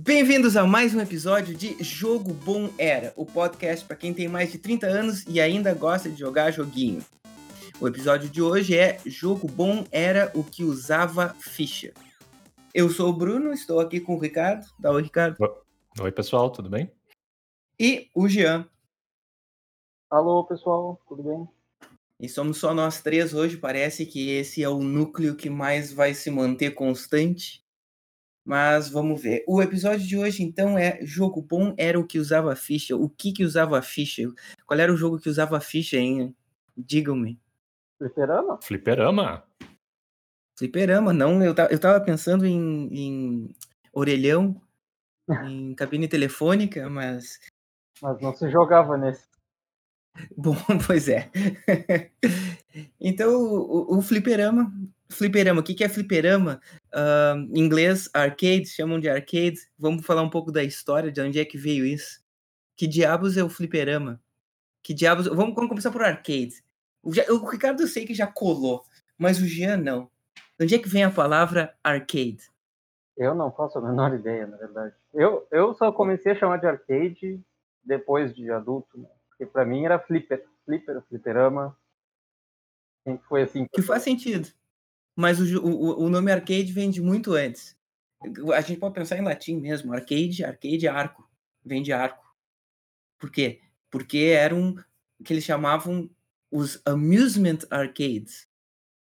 Bem-vindos a mais um episódio de Jogo Bom Era, o podcast para quem tem mais de 30 anos e ainda gosta de jogar joguinho. O episódio de hoje é Jogo Bom Era o que usava ficha. Eu sou o Bruno, estou aqui com o Ricardo. Dá oi, Ricardo. Oi, pessoal, tudo bem? E o Jean. Alô, pessoal, tudo bem? E somos só nós três hoje. Parece que esse é o núcleo que mais vai se manter constante. Mas vamos ver. O episódio de hoje, então, é jogo bom era o que usava ficha. O que que usava ficha? Qual era o jogo que usava ficha, hein? Digam-me. Fliperama? Fliperama? Fliperama, não. Eu, eu tava pensando em, em orelhão, em cabine telefônica, mas. Mas não se jogava nesse. Bom, pois é. então, o, o fliperama Fliperama, o que, que é fliperama? Uh, em inglês, arcade, chamam de arcade. Vamos falar um pouco da história, de onde é que veio isso. Que diabos é o fliperama? Que diabos. Vamos, vamos começar por arcade. O, o, Ricardo eu sei que já colou, mas o Jean não. De onde é que vem a palavra arcade? Eu não faço a menor ideia, na verdade. Eu, eu só comecei a chamar de arcade depois de adulto, né? porque para mim era flipper, flipper, fliperama. Sempre foi assim. Que faz sentido mas o, o, o nome arcade vem de muito antes. A gente pode pensar em latim mesmo. Arcade, arcade é arco. Vem de arco. Por quê? Porque eram que eles chamavam os amusement arcades,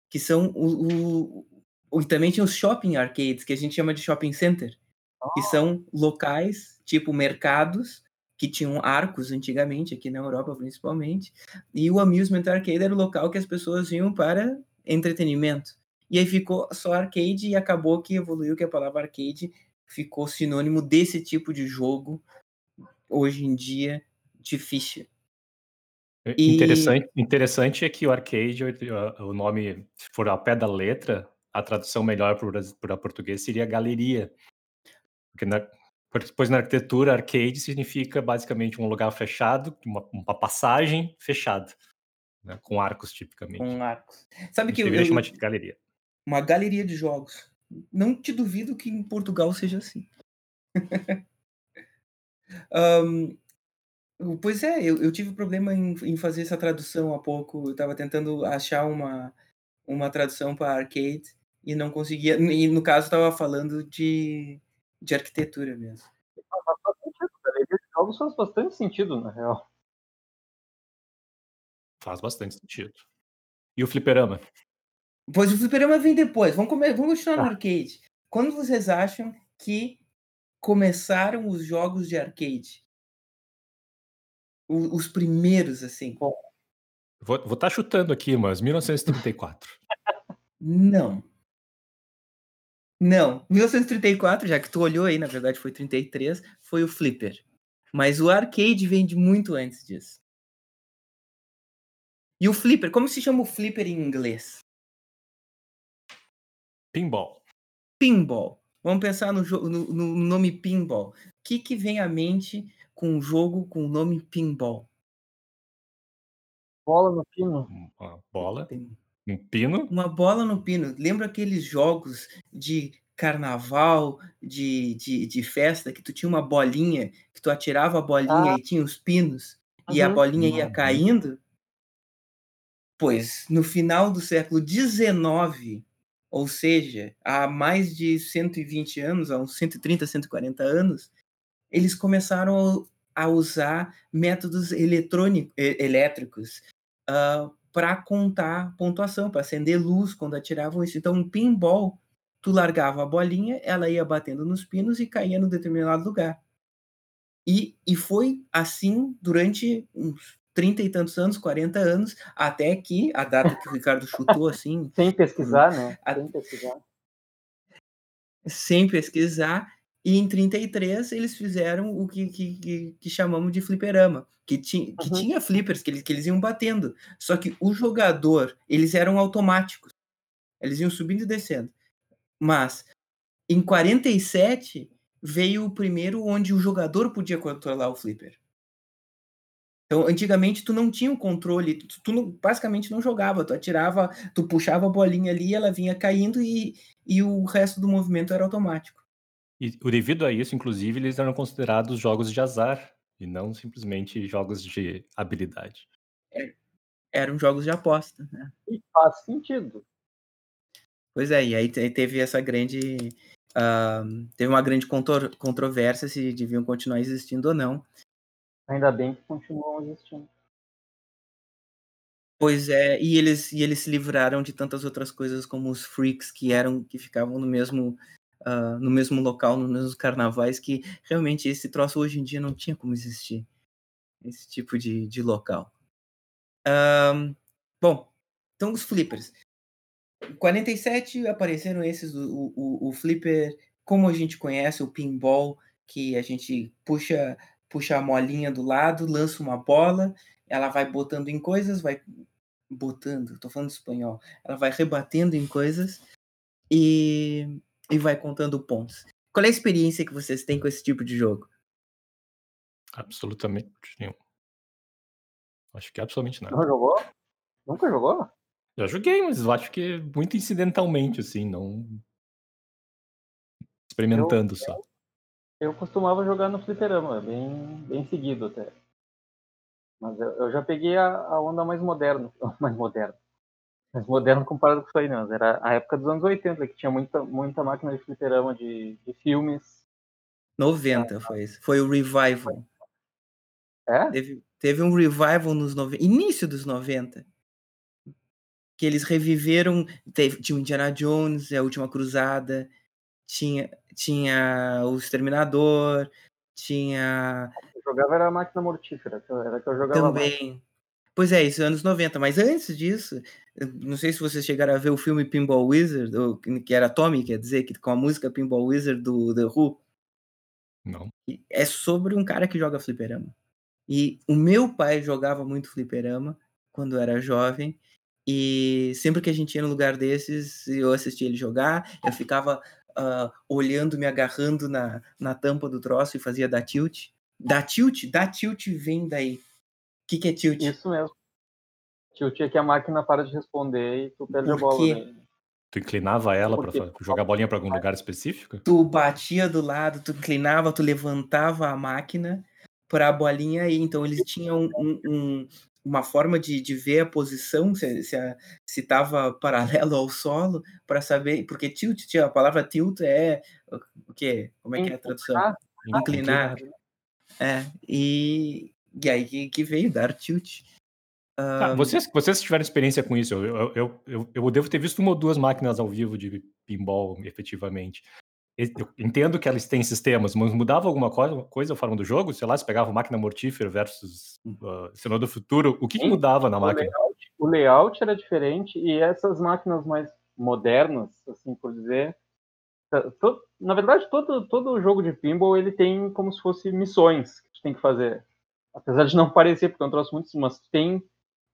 que são o, o, o, também tinha os shopping arcades, que a gente chama de shopping center, oh. que são locais, tipo mercados, que tinham arcos antigamente, aqui na Europa principalmente, e o amusement arcade era o local que as pessoas iam para entretenimento. E aí ficou só arcade e acabou que evoluiu que a palavra arcade ficou sinônimo desse tipo de jogo hoje em dia de ficha. E... Interessante, interessante é que o arcade, o nome, se for a pé da letra, a tradução melhor para português seria galeria. Porque na, pois na arquitetura, arcade significa basicamente um lugar fechado, uma, uma passagem fechada, né, com arcos tipicamente. Com arcos. Sabe que eu, eu de galeria uma galeria de jogos. Não te duvido que em Portugal seja assim. um, pois é, eu, eu tive problema em, em, fazer essa tradução há pouco. Eu estava tentando achar uma, uma tradução para arcade e não conseguia. E no caso, estava falando de, de arquitetura mesmo. Faz bastante sentido, galeria de jogos faz bastante sentido, na real. Faz bastante sentido. E o fliperama? Pois o fliperama vem depois. Vamos, comer, vamos continuar no tá. arcade. Quando vocês acham que começaram os jogos de arcade? O, os primeiros, assim. Bom, vou estar tá chutando aqui, mas 1934. Não. Não. 1934, já que tu olhou aí, na verdade foi 33, foi o Flipper. Mas o arcade vem de muito antes disso. E o Flipper, como se chama o Flipper em inglês? Pinball. Pinball. Vamos pensar no, no, no nome pinball. O que, que vem à mente com um jogo com o nome pinball? Bola no pino. Uma bola. Um pino. Uma bola no pino. Lembra aqueles jogos de carnaval, de, de, de festa, que tu tinha uma bolinha, que tu atirava a bolinha ah. e tinha os pinos, uhum. e a bolinha ia caindo? Pois, no final do século XIX, ou seja, há mais de 120 anos, há uns 130, 140 anos, eles começaram a usar métodos eletrônicos, elétricos uh, para contar pontuação, para acender luz quando atiravam isso. Então, um pinball, tu largava a bolinha, ela ia batendo nos pinos e caía no determinado lugar. E, e foi assim durante uns trinta e tantos anos, 40 anos, até que a data que o Ricardo chutou, assim. Sem pesquisar, né? A... Sem pesquisar. Sem pesquisar. E em 33 eles fizeram o que, que, que chamamos de fliperama, que, ti, que uhum. tinha flippers que eles, que eles iam batendo. Só que o jogador, eles eram automáticos. Eles iam subindo e descendo. Mas em 47 veio o primeiro onde o jogador podia controlar o flipper. Então, antigamente, tu não tinha o um controle, tu, tu não, basicamente não jogava, tu atirava, tu puxava a bolinha ali, ela vinha caindo e, e o resto do movimento era automático. E devido a isso, inclusive, eles eram considerados jogos de azar, e não simplesmente jogos de habilidade. É, eram jogos de aposta, né. E faz sentido. Pois é, e aí teve essa grande, hã, teve uma grande contor controvérsia se deviam continuar existindo ou não. Ainda bem que continuam existindo. Pois é, e eles e eles se livraram de tantas outras coisas como os freaks que eram que ficavam no mesmo, hã, no mesmo local, nos mesmos carnavais, que realmente esse troço hoje em dia não tinha como existir, esse tipo de de local. Hã, bom, então os flippers. Em 47 apareceram esses o o o flipper como a gente conhece, o pinball, que a gente puxa puxa a molinha do lado, lança uma bola, ela vai botando em coisas, vai botando, tô falando espanhol, ela vai rebatendo em coisas e e vai contando pontos. Qual é a experiência que vocês têm com esse tipo de jogo? Absolutamente nenhuma. Acho que absolutamente nada. Não jogou? Nunca jogou? Já joguei, mas eu acho que muito incidentalmente, assim, não experimentando Eu só. Eu costumava jogar no fliperama, bem bem seguido até. Mas eu eu já peguei a a onda mais moderna mais moderna, mais moderna comparado com isso aí não, era a época dos anos 80 que tinha muita muita máquina de fliperama de de filmes. 90 foi isso, foi o revival. É? Teve teve um revival nos início dos 90. Que eles reviveram, teve tinha o Indiana Jones, A Última Cruzada, tinha tinha o Exterminador, tinha Eu jogava era a Máquina Mortífera, era que eu jogava mais. Também. Pois é, isso anos 90, mas antes disso, não sei se vocês chegaram a ver o filme Pinball Wizard, ou que era Tommy, quer dizer, que com a música Pinball Wizard do The Who. Não. É sobre um cara que joga fliperama. E o meu pai jogava muito fliperama quando era jovem, e sempre que a gente ia num lugar desses, eu assistia ele jogar, eu ficava, hã, olhando, me agarrando na na tampa do troço e fazia dar tilt. Dar tilt? Dar tilt vem daí. Que que é tilt? Isso mesmo. Tilt é que a máquina para de responder e tu perde a Por bola quê? daí. Tu inclinava ela fa jogar a bolinha pra algum lugar específico? Tu batia do lado, tu inclinava, tu levantava a máquina pra bolinha ir, então eles tinham um um uma forma de de ver a posição, se se a se estava paralelo ao solo, pra saber porque tilt a palavra tilt é o quê? Como é que é a tradução? Inclinar. É, e e aí que que veio dar tilt. Tá, vocês vocês tiveram experiência com isso, eu eu eu eu devo ter visto 1 ou 2 máquinas ao vivo de pinball, efetivamente. Eu entendo que elas têm sistemas, mas mudava alguma coisa coisa a forma do jogo? Sei lá, você pegava Máquina Mortífera versus, hã, Exterminador do Futuro, o que que mudava na o máquina? layout o layout era diferente e essas máquinas mais modernas, assim por dizer, hã, to na verdade todo todo jogo de pinball ele tem como se fosse missões que tu tem que fazer. Apesar de não parecer, porque é um troço muito mas tem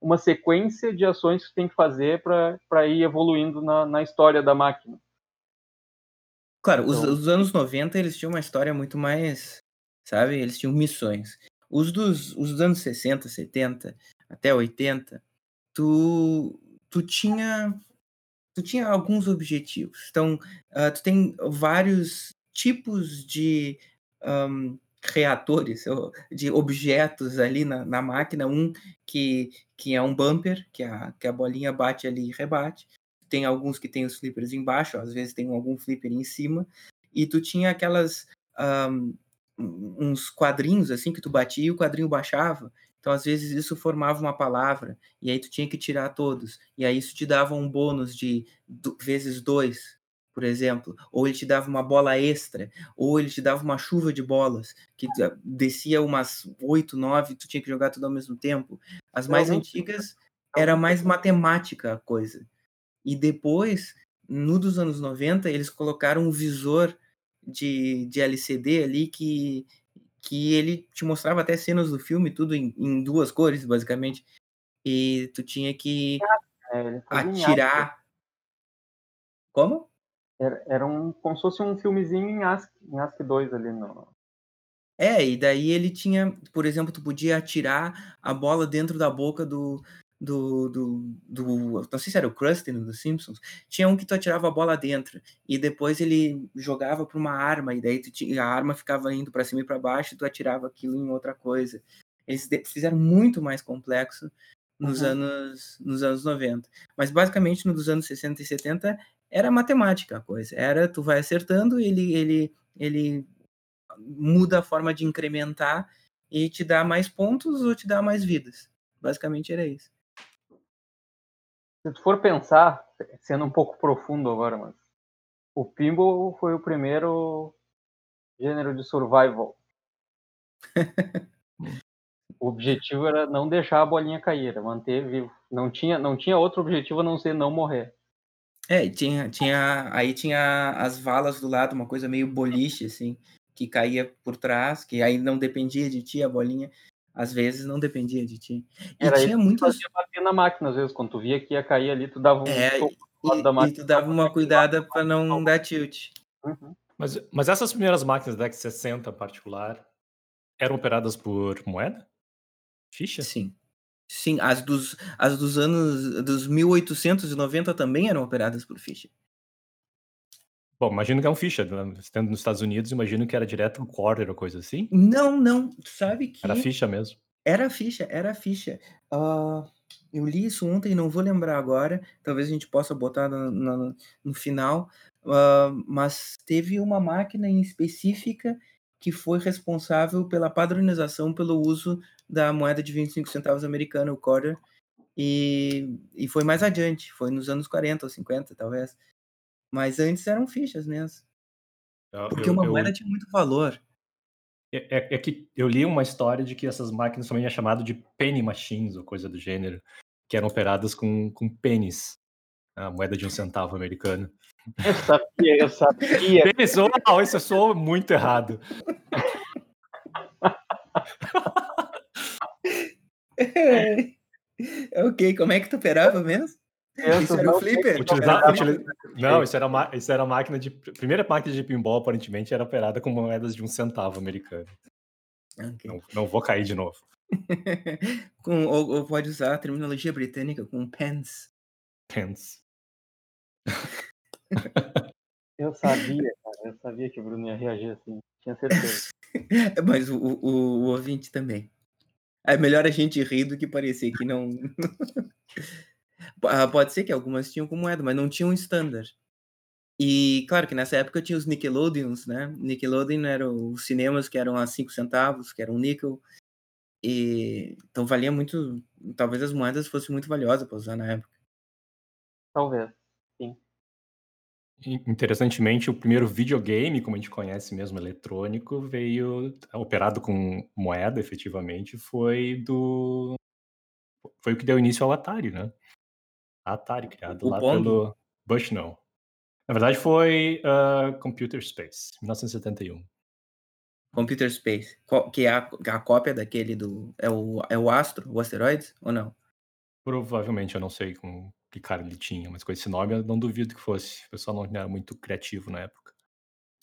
uma sequência de ações que tu tem que fazer pra ir evoluindo na na história da máquina. Claro, os Então os anos 90 eles tinham uma história muito mais, sabe, eles tinham missões. Os dos os dos anos 60, 70, até 80, tu tu tinha tu tinha alguns objetivos. Então, hã, tu tem vários tipos de, hã, reatores de objetos ali na na máquina, um que que é um bumper, que a que a bolinha bate ali e rebate. Tem alguns que têm os flippers embaixo, às vezes tem algum flipper em cima, e tu tinha aquelas, um uns quadrinhos, assim, que tu batia e o quadrinho baixava, então às vezes isso formava uma palavra, e aí tu tinha que tirar todos, e aí isso te dava um bônus de do vezes 2, por exemplo, ou ele te dava uma bola extra, ou ele te dava uma chuva de bolas, que da descia umas 8, 9, tu tinha que jogar tudo ao mesmo tempo. As mais Realmente antigas era realmente mais matemática a coisa. E depois, no dos anos 90, eles colocaram um visor de de LCD ali que que ele te mostrava até cenas do filme, tudo em em 2 cores, basicamente, e tu tinha que É, atirar Como? Era era um como se fosse um filmezinho em ASCII em ASCII 2 ali no É, e daí ele tinha por exemplo, tu podia atirar a bola dentro da boca do do, do, do, Não sei se era o Krusty no dos Simpsons. Tinha um que tu atirava a bola dentro e depois ele jogava para uma arma, e daí a arma ficava indo para cima e para baixo e tu atirava aquilo em outra coisa. Eles fizeram muito mais complexo nos, uhum. anos, nos anos 90. Mas basicamente no dos anos 60 e 70 era matemática a coisa. Era tu vai acertando, ele, ele, ele muda a forma de incrementar e te dá mais pontos ou te dá mais vidas. Basicamente era isso. Se tu for pensar, sendo um pouco profundo agora, mas o pinball foi o primeiro gênero de survival. o objetivo era não deixar a bolinha cair, era manter vivo. Não tinha, não tinha outro objetivo a não ser não morrer. É, tinha, tinha, aí tinha as valas do lado, uma coisa meio boliche, assim, que caía por trás, que aí não dependia de ti a bolinha, às vezes não dependia de ti. E Era tinha muitos. Tu bater na máquina, às vezes, quando tu via que ia cair ali, tu dava um é, e, da máquina. E tu dava uma cuidada para não dar tilt. Uhum. Mas, mas essas primeiras máquinas da X60 em particular eram operadas por moeda? Ficha? Sim. Sim, as dos, as dos anos dos 1890 também eram operadas por ficha. Bom, imagino que é um ficha, né? Estando nos Estados Unidos, imagino que era direto um quarter ou coisa assim. Não, não, sabe que... Era ficha mesmo. Era ficha, era ficha. Uh, eu li isso ontem, não vou lembrar agora, talvez a gente possa botar no, no, no final, uh, mas teve uma máquina em específica que foi responsável pela padronização pelo uso da moeda de 25 centavos americana, o quarter, e, e foi mais adiante, foi nos anos 40 ou 50, talvez. Mas antes eram fichas mesmo. Porque eu, uma eu, moeda tinha muito valor. É, é, é, que eu li uma história de que essas máquinas também é chamado de penny machines, ou coisa do gênero, que eram operadas com, com pênis, a moeda de um centavo americano. Eu sabia, eu sabia. Pensou, não, isso sou muito errado. É, ok, como é que tu operava mesmo? Isso era o flipper? Utilizar, utiliza... Não, isso era, ma... isso era máquina de. Primeira máquina de pinball, aparentemente, era operada com moedas de um centavo americano. Okay. Não, não vou cair de novo. com, ou, ou, pode usar a terminologia britânica com pence. Pence. Eu sabia, cara. Eu sabia que o Bruno ia reagir assim. Tinha certeza. Mas o, o, o ouvinte também. É melhor a gente rir do que parecer que não. Ah, pode ser que algumas tinham como moeda, mas não tinham um standard. E claro que nessa época tinha os Nickelodeons, né? Nickelodeon eram os cinemas que eram a 5 centavos, que eram um nickel. E então valia muito, talvez as moedas fossem muito valiosas para usar na época. Talvez, sim. Interessantemente, o primeiro videogame, como a gente conhece mesmo, eletrônico, veio operado com moeda, efetivamente, foi do foi o que deu início ao Atari, né? Atari, criado o lá Pong? pelo Bushnell. Na verdade, foi uh, Computer Space, 1971. Computer Space, que é a, a, cópia daquele do. É o, é o Astro, o asteroide, ou não? Provavelmente, eu não sei com que cara ele tinha, mas com esse nome eu não duvido que fosse. O pessoal não era muito criativo na época.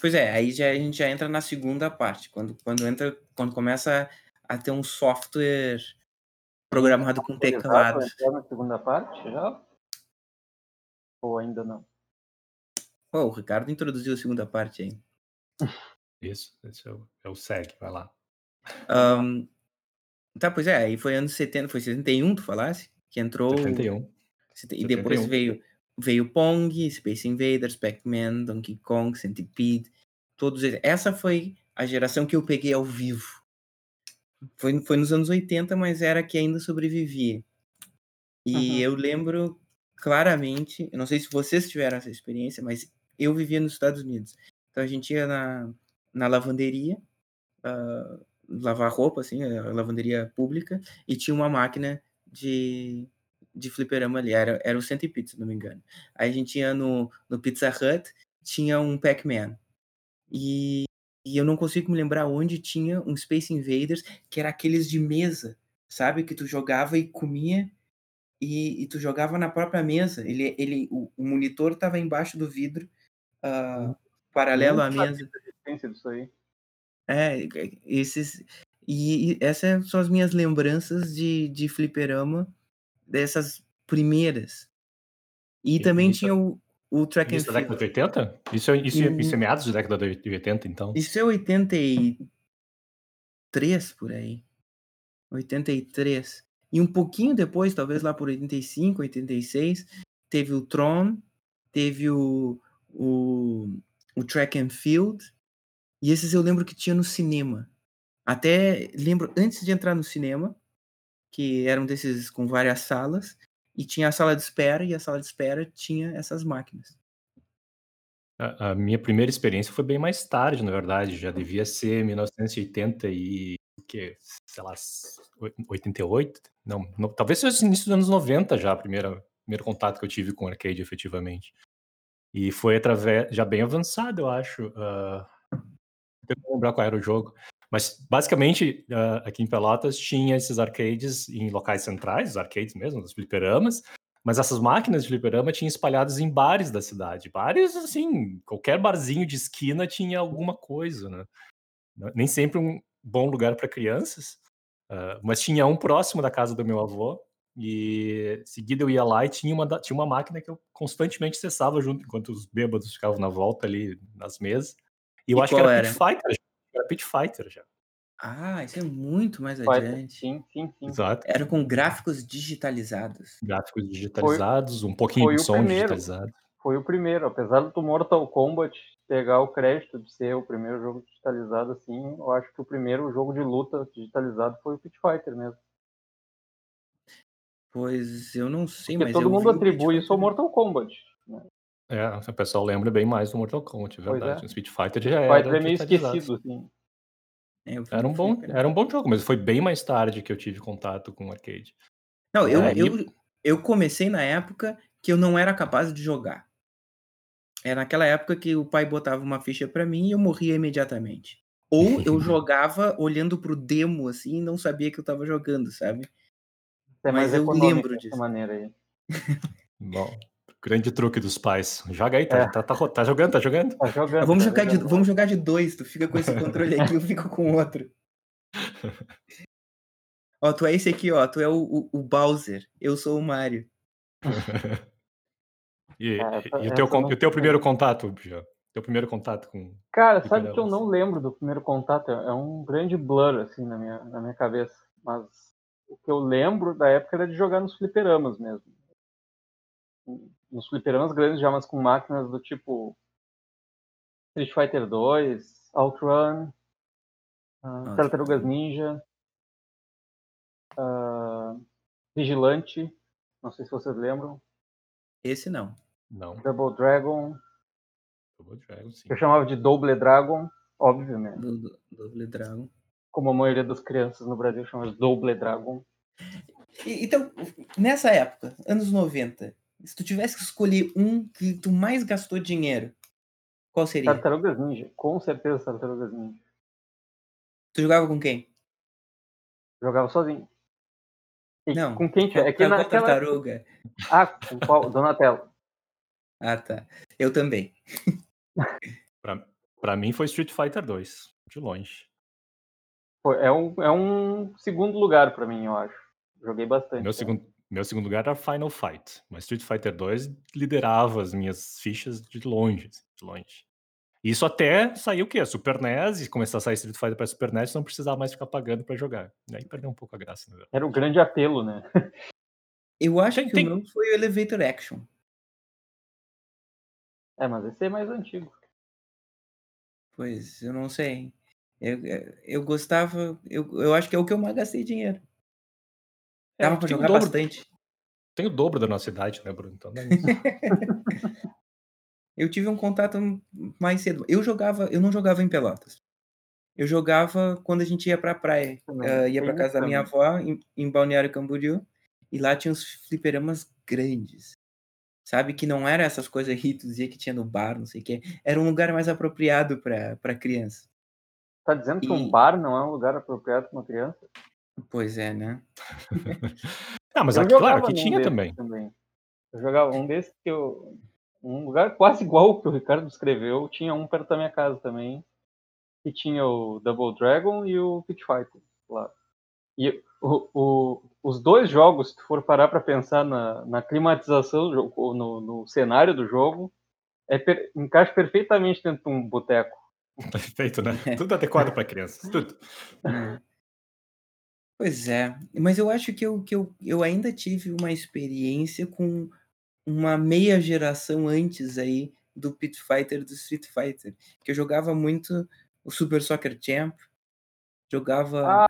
Pois é, aí já, a gente já entra na segunda parte, quando, quando entra, quando começa a ter um software programado com teclado. na segunda parte já? Ou ainda não? Oh, o Ricardo introduziu a segunda parte aí. Isso, esse é o, é o SEG, vai lá. Um, tá, pois é, aí foi anos 70, foi 71, tu falasse? Que entrou. 71. E depois 71. veio veio Pong, Space Invaders, Pac-Man, Donkey Kong, Centipede, todos eles. Essa foi a geração que eu peguei ao vivo. Foi, foi nos anos 80, mas era que ainda sobrevivia. E uhum. eu lembro claramente, eu não sei se vocês tiveram essa experiência, mas eu vivia nos Estados Unidos. Então a gente ia na, na lavanderia, uh, lavar roupa, assim, a lavanderia pública, e tinha uma máquina de, de fliperama ali, era, era o Centipede, se não me engano. Aí a gente ia no, no Pizza Hut, tinha um Pac-Man. E, e eu não consigo me lembrar onde tinha um Space Invaders, que era aqueles de mesa, sabe? Que tu jogava e comia e, e, tu jogava na própria mesa. Ele, ele, o, o monitor estava embaixo do vidro, uh, paralelo à mesa. Disso aí. É, esses. E, e essas são as minhas lembranças de, de fliperama dessas primeiras. E, e também isso, tinha o, o track and field. da década de 80? Isso, é, isso, hum, isso é meados da década de 80, então? Isso é 83, por aí. 83. E um pouquinho depois, talvez lá por 85, 86, teve o Tron, teve o, o, o Track and Field, e esses eu lembro que tinha no cinema. Até lembro, antes de entrar no cinema, que eram desses com várias salas, e tinha a sala de espera, e a sala de espera tinha essas máquinas. A, a minha primeira experiência foi bem mais tarde, na verdade, já devia ser 1980 e que, sei lá, 88? Não, não talvez seja início dos anos 90 já, a primeira primeiro contato que eu tive com arcade efetivamente. E foi através já bem avançado, eu acho. Uh, não lembrar qual era o jogo. Mas, basicamente, uh, aqui em Pelotas tinha esses arcades em locais centrais, os arcades mesmo, os fliperamas, mas essas máquinas de fliperama tinham espalhadas em bares da cidade. Bares, assim, qualquer barzinho de esquina tinha alguma coisa, né? Nem sempre um bom lugar para crianças, uh, mas tinha um próximo da casa do meu avô, e seguida eu ia lá e tinha uma, tinha uma máquina que eu constantemente acessava junto, enquanto os bêbados ficavam na volta ali nas mesas. E eu e acho que era, era Pit Fighter, era Pit Fighter já. Ah, isso é muito mais adiante. Sim, sim, sim. Exato. Era com gráficos digitalizados. Gráficos digitalizados, foi, um pouquinho de som primeiro, digitalizado. Foi o primeiro, apesar do Mortal Kombat pegar o crédito de ser o primeiro jogo digitalizado assim, eu acho que o primeiro jogo de luta digitalizado foi o Pit Fighter mesmo. Pois eu não sei, Porque mas todo mundo atribui isso ao Mortal Kombat. Né? É, o pessoal lembra bem mais do Mortal Kombat, é verdade. É. O Street Fighter já era. Fighter é meio esquecido, assim. É, era, um bom, era um bom jogo, mas foi bem mais tarde que eu tive contato com o arcade. Não, eu, é, eu, eu comecei na época que eu não era capaz de jogar. Era naquela época que o pai botava uma ficha para mim e eu morria imediatamente. Ou eu jogava olhando pro demo assim e não sabia que eu tava jogando, sabe? É Mas eu lembro disso. maneira aí. Bom, grande truque dos pais. Joga aí, tá, é. tá, tá, tá, jogando, tá jogando? Tá jogando vamos, tá jogar jogando. De, vamos jogar de dois, tu fica com esse controle aqui, eu fico com outro. ó, tu é esse aqui, ó, tu é o, o, o Bowser, eu sou o Mario. e, é, e, o teu, o teu primeiro contato, já? Teu primeiro contato com. Cara, sabe que eu não lembro do primeiro contato? É um grande blur, assim, na minha, na minha cabeça. Mas o que eu lembro da época era de jogar nos fliperamas mesmo. Nos fliperamas grandes, já mas com máquinas do tipo Street Fighter 2, Outrun, uh, Tartarugas Ninja, uh, Vigilante, não sei se vocês lembram. Esse não. Não. Double Dragon. Double Dragon, sim. Eu chamava de Double Dragon, obviamente. Double Dragon como a maioria das crianças no Brasil chama de Double Dragon. Então, nessa época, anos 90, se tu tivesse que escolher um que tu mais gastou dinheiro, qual seria? Tartarugas Ninja, com certeza Tartarugas Ninja. Tu jogava com quem? Jogava sozinho. E não. Com quem tinha? É que naquela... tartaruga. Ah, com qual? Donatello. Ah, tá. Eu também. pra, pra mim foi Street Fighter 2, de longe. É um, é um segundo lugar para mim, eu acho. Joguei bastante. Meu, segundo, meu segundo lugar era Final Fight, mas Street Fighter 2 liderava as minhas fichas de longe, de longe. Isso até saiu o quê? Super NES, e começar a sair Street Fighter para Super NES, não precisava mais ficar pagando para jogar. E aí perdeu um pouco a graça, né? Era o grande apelo, né? Eu acho tem, que tem... o meu foi o Elevator Action. É, mas esse é mais antigo. Pois, eu não sei. Eu, eu gostava, eu, eu acho que é o que eu mais gastei dinheiro. É, Dava pra jogar dobro, bastante. Tem o dobro da nossa idade, né, Bruno? Então, eu tive um contato mais cedo. Eu jogava, eu não jogava em Pelotas. Eu jogava quando a gente ia pra praia. Uh, ia pra casa da minha avó, em, em Balneário Camboriú, e lá tinha uns fliperamas grandes. Sabe? Que não eram essas coisas ritos que tinha no bar, não sei o quê. Era um lugar mais apropriado para criança. Tá dizendo que um bar não é um lugar apropriado para uma criança? Pois é, né? ah, mas aqui, claro, aqui tinha também. também. Eu jogava um desses que eu. Um lugar quase igual o que o Ricardo descreveu, tinha um perto da minha casa também. Que tinha o Double Dragon e o Pit Fighter lá. E o, o, os dois jogos, se tu for parar para pensar na, na climatização, no, no cenário do jogo, é per, encaixa perfeitamente dentro de um boteco. Perfeito, né? Tudo adequado para crianças, tudo. Pois é, mas eu acho que eu, que eu, eu ainda tive uma experiência com uma meia geração antes aí do Pit Fighter do Street Fighter, que eu jogava muito o Super Soccer Champ, jogava ah,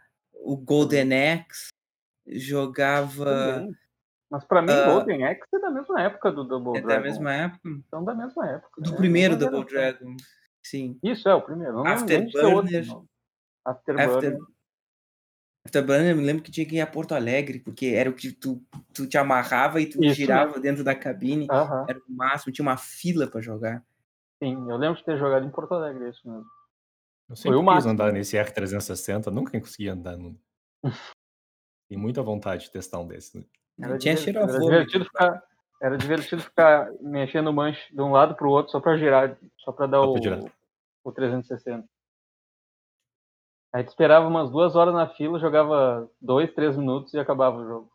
o Golden Axe, jogava. Mas para mim, uh, Golden Axe é da mesma época do Double é Dragon. É da mesma época? São da mesma época. Do é, primeiro Double Dragon, sim. Isso, é o primeiro. Afterburner. Afterburner. Afterburner, eu me lembro que tinha que ir a Porto Alegre, porque era o que tu, tu te amarrava e tu Isso, girava né? dentro da cabine. Era o máximo, tinha uma fila para jogar. Sim, eu lembro de ter jogado em Porto Alegre, isso mesmo. Eu sempre Foi o quis andar nesse R360, nunca consegui andar. No... Tenho muita vontade de testar um desses. Né? Era, tinha cheiro era divertido ficar Era divertido ficar mexendo o manche de um lado para o outro só para girar, só para dar só o, o 360. Aí tu esperava umas duas horas na fila, jogava dois, três minutos e acabava o jogo.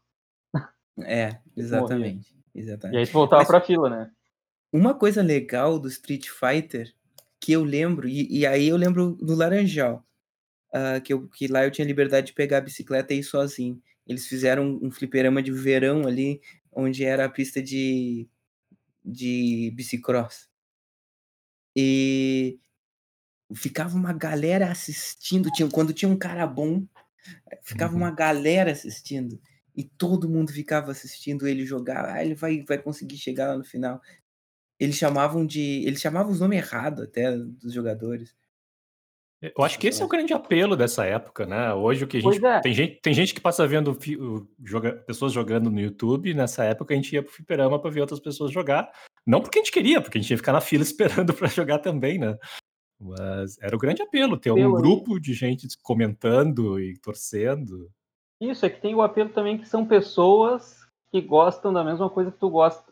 É, exatamente. exatamente. E aí tu voltava Mas, pra fila, né? Uma coisa legal do Street Fighter que eu lembro, e, e aí eu lembro do Laranjal, uh, que, eu, que lá eu tinha liberdade de pegar a bicicleta e ir sozinho. Eles fizeram um, fliperama de verão ali, onde era a pista de, de bicicross. E ficava uma galera assistindo. Tinha, quando tinha um cara bom, ficava uhum. uma galera assistindo. E todo mundo ficava assistindo ele jogar. Ah, ele vai, vai conseguir chegar lá no final. Eles chamavam de. Eles chamavam os nomes errados até dos jogadores. Eu acho que esse é o grande apelo dessa época, né? Hoje o que a gente. É. Tem, gente, tem gente que passa vendo joga, pessoas jogando no YouTube. Nessa época a gente ia pro Fliperama para ver outras pessoas jogar. Não porque a gente queria, porque a gente ia ficar na fila esperando para jogar também, né? Mas era o grande apelo, ter um grupo de gente comentando e torcendo. Isso, é que tem o apelo também que são pessoas que gostam da mesma coisa que tu gosta.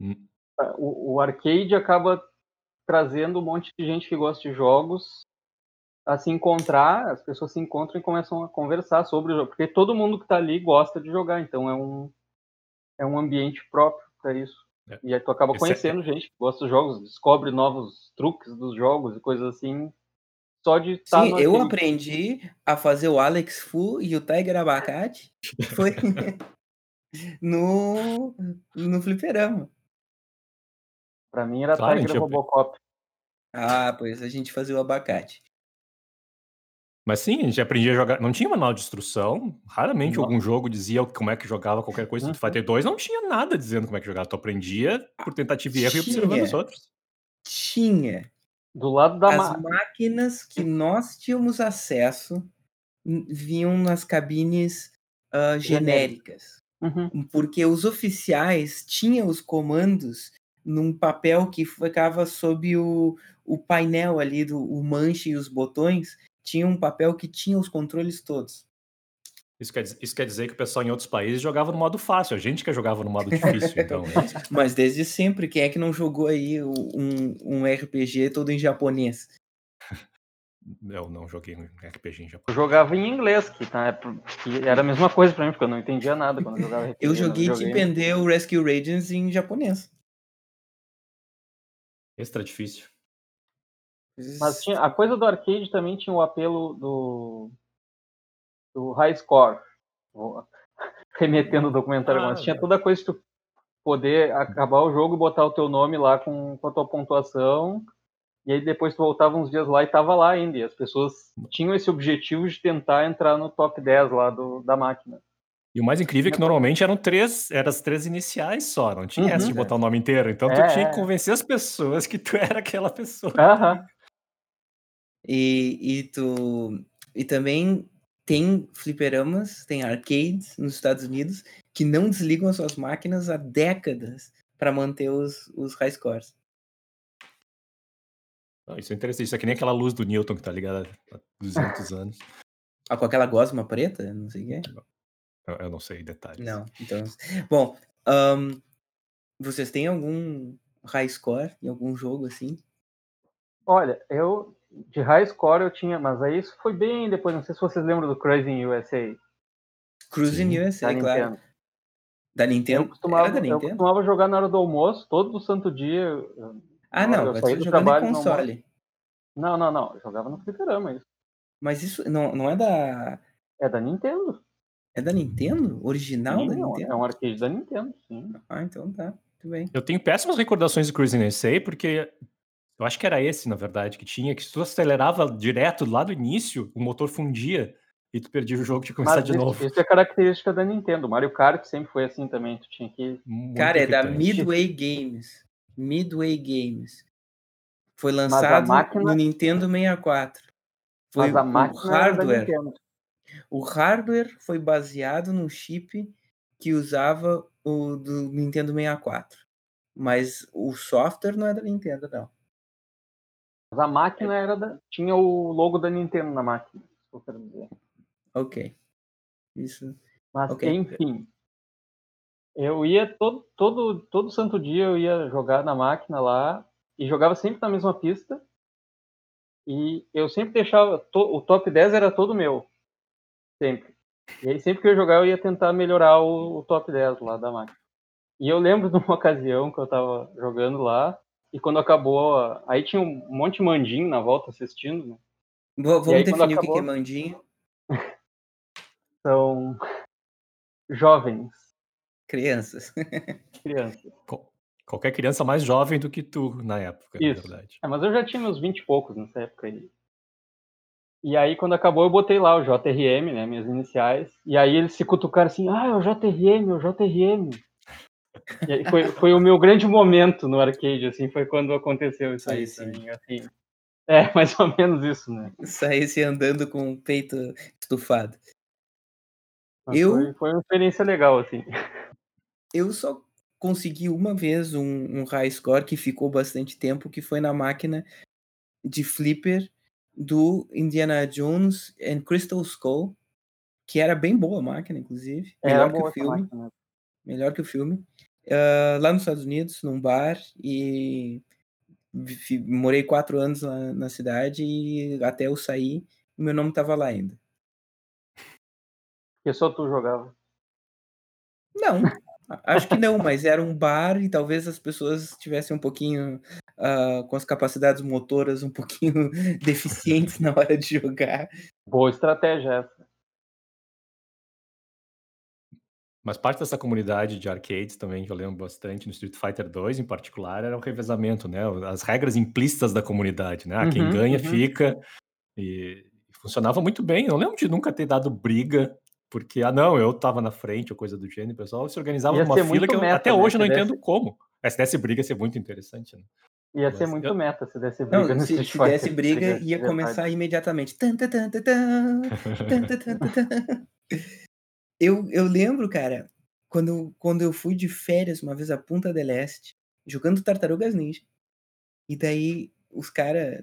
Hum. O, o, arcade acaba trazendo um monte de gente que gosta de jogos a se encontrar, as pessoas se encontram e começam a conversar sobre o jogo, porque todo mundo que está ali gosta de jogar, então é um, é um ambiente próprio para isso. É. E aí tu acaba Esse é conhecendo é... gente que gosta dos jogos, descobre novos truques dos jogos e coisas assim. Só de estar Sim, eu aprendi a fazer o Alex Fu e o Tiger Abacate foi no, no fliperama. Pra mim era claro, Tiger Robocop. Ah, pois a gente fazia o abacate. Mas sim, a gente aprendia a jogar. Não tinha manual de instrução. Raramente não. algum jogo dizia como é que jogava qualquer coisa. Street Fighter 2 não tinha nada dizendo como é que jogava. Tu aprendia por tentativa e erro e observando os outros. Tinha. Do lado da As máquinas que nós tínhamos acesso vinham nas cabines uh, genéricas. Uhum. Porque os oficiais tinham os comandos num papel que ficava sob o, o painel ali do o manche e os botões tinha um papel que tinha os controles todos. Isso quer, isso quer dizer que o pessoal em outros países jogava no modo fácil, a gente que jogava no modo difícil, então. É Mas desde sempre, quem é que não jogou aí um, um RPG todo em japonês? Eu não joguei um RPG em japonês. Eu jogava em inglês, que, tá, que era a mesma coisa pra mim, porque eu não entendia nada quando eu jogava RPG. Eu joguei Deep o Rescue Radiance em japonês. Extra difícil. Mas tinha, a coisa do arcade também tinha o apelo do, do high score. Remetendo o documentário, ah, mas tinha toda a coisa de tu poder acabar o jogo e botar o teu nome lá com, com a tua pontuação. E aí depois tu voltava uns dias lá e tava lá ainda. E as pessoas tinham esse objetivo de tentar entrar no top 10 lá do, da máquina. E o mais incrível é que normalmente eram três, eram as três iniciais só, não tinha uhum, essa de botar o nome inteiro. Então tu é, tinha que é. convencer as pessoas que tu era aquela pessoa. Uhum. E, e tu e também tem fliperamas, tem arcades nos Estados Unidos que não desligam as suas máquinas há décadas para manter os, os high scores. Isso é interessante. Isso é que nem aquela luz do Newton que tá ligada há 200 anos. Ah, com aquela gosma preta? Não sei o que Eu, eu não sei detalhes. Não, então. Bom, um, vocês têm algum high score em algum jogo assim? Olha, eu de high score eu tinha, mas aí isso foi bem depois, não sei se vocês lembram do Crazy USA. Cruising Sim. USA, da claro. Nintendo. Da Eu Nintendo? costumava, Era da eu Nintendo? costumava jogar na hora do almoço, todo santo dia. eu- Ah, não, eu saía você do trabalho no console. Não, não, não. Eu jogava no fliperama isso. Mas isso não, não é da. É da Nintendo. É da Nintendo? Original Sim, da é Nintendo? é um arcade da Nintendo, sim. Ah, então tá. Tudo bem. Eu tenho péssimas recordações do Cruising USA, porque eu acho que era esse, na verdade, que tinha, que se tu acelerava direto lá do início, o motor fundia e tu perdia o jogo e tinha que começar Mas de isso, novo. isso é característica da Nintendo. O Mario Kart sempre foi assim também. Tu tinha que. Muito Cara, é da. Midway Games. Midway Games. Foi lançado máquina- no Nintendo 64. Foi Mas a o máquina era da hardware. O hardware foi baseado num chip que usava o do Nintendo 64. Mas o software não é da Nintendo, não. Mas a máquina era da. Tinha o logo da Nintendo na máquina. se eu quero dizer. Ok. Isso. Mas, Ok. enfim. Eu ia todo, todo, todo santo dia eu ia jogar na máquina lá e jogava sempre na mesma pista. E eu sempre deixava. to- o top 10 era todo meu. Sempre. E aí sempre que eu jogar eu ia tentar melhorar o, o top 10 lá da máquina. E eu lembro de uma ocasião que eu tava jogando lá. E quando acabou. a- Aí tinha um monte de mandinho na volta assistindo. Né? Vamos aí, definir o que é acabou- mandinho. São jovens, Crianças. crianças. Qualquer criança mais jovem do que tu na época, na Isso. verdade. É, mas eu já tinha meus 20 e poucos nessa época aí. E aí, quando acabou, eu botei lá o JRM, né, minhas iniciais. E aí eles se cutucaram assim, ah, é o JRM, é o JRM. E aí foi, foi o meu grande momento no arcade, assim, foi quando aconteceu isso aí, sim. mim, assim. É, mais ou menos isso, né? Saísse andando com o peito estufado. Mas Eu- Foi, foi uma experiência legal, assim. Eu só consegui uma vez um, um high score que ficou bastante tempo, que foi na máquina de flipper do Indiana Jones and Crystal Skull, que era bem boa a máquina, inclusive. Era Melhor que o filme. máquina. Melhor que o filme. Ah, lá nos Estados Unidos, num bar, e morei quatro anos lá na cidade e até eu sair, meu nome tava lá ainda. Porque só tu jogava. Não, acho que não, mas era um bar e talvez as pessoas estivessem um pouquinho ah, com as capacidades motoras um pouquinho deficientes na hora de jogar. Boa estratégia essa. Mas parte dessa comunidade de arcades também, que eu lembro bastante, no Street Fighter 2 em particular, era o revezamento, né? As regras implícitas da comunidade, né? Ah, quem Uhum, ganha uhum. fica. E funcionava muito bem. Eu não lembro de nunca ter dado briga, porque, ah, não, eu tava na frente ou coisa do gênero, o pessoal se organizava numa fila que eu, meta, até né? hoje eu não entendo como. Se desse briga, ia ser muito interessante, né? Ia ser muito eu... meta se desse briga. Não, se, se desse briga, ia começar imediatamente. eu, eu lembro, cara, quando, quando eu fui de férias uma vez à Punta del Este, jogando Tartarugas Ninja, e daí os caras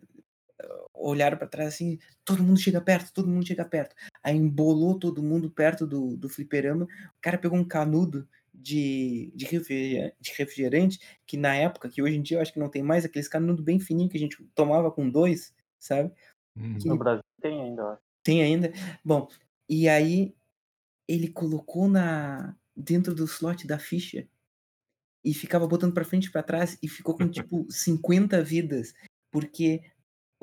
ah, olharam para trás assim, todo mundo chega perto, todo mundo chega perto. Aí embolou todo mundo perto do, do fliperama. O cara pegou um canudo de, de, refrigerante, de refrigerante, que na época, que hoje em dia eu acho que não tem mais, aqueles canudos bem fininhos que a gente tomava com dois, sabe? Hum. Que- No Brasil tem ainda. Tem ainda. Bom, e aí ele colocou na dentro do slot da ficha e ficava botando pra frente e pra trás e ficou com tipo 50 vidas, porque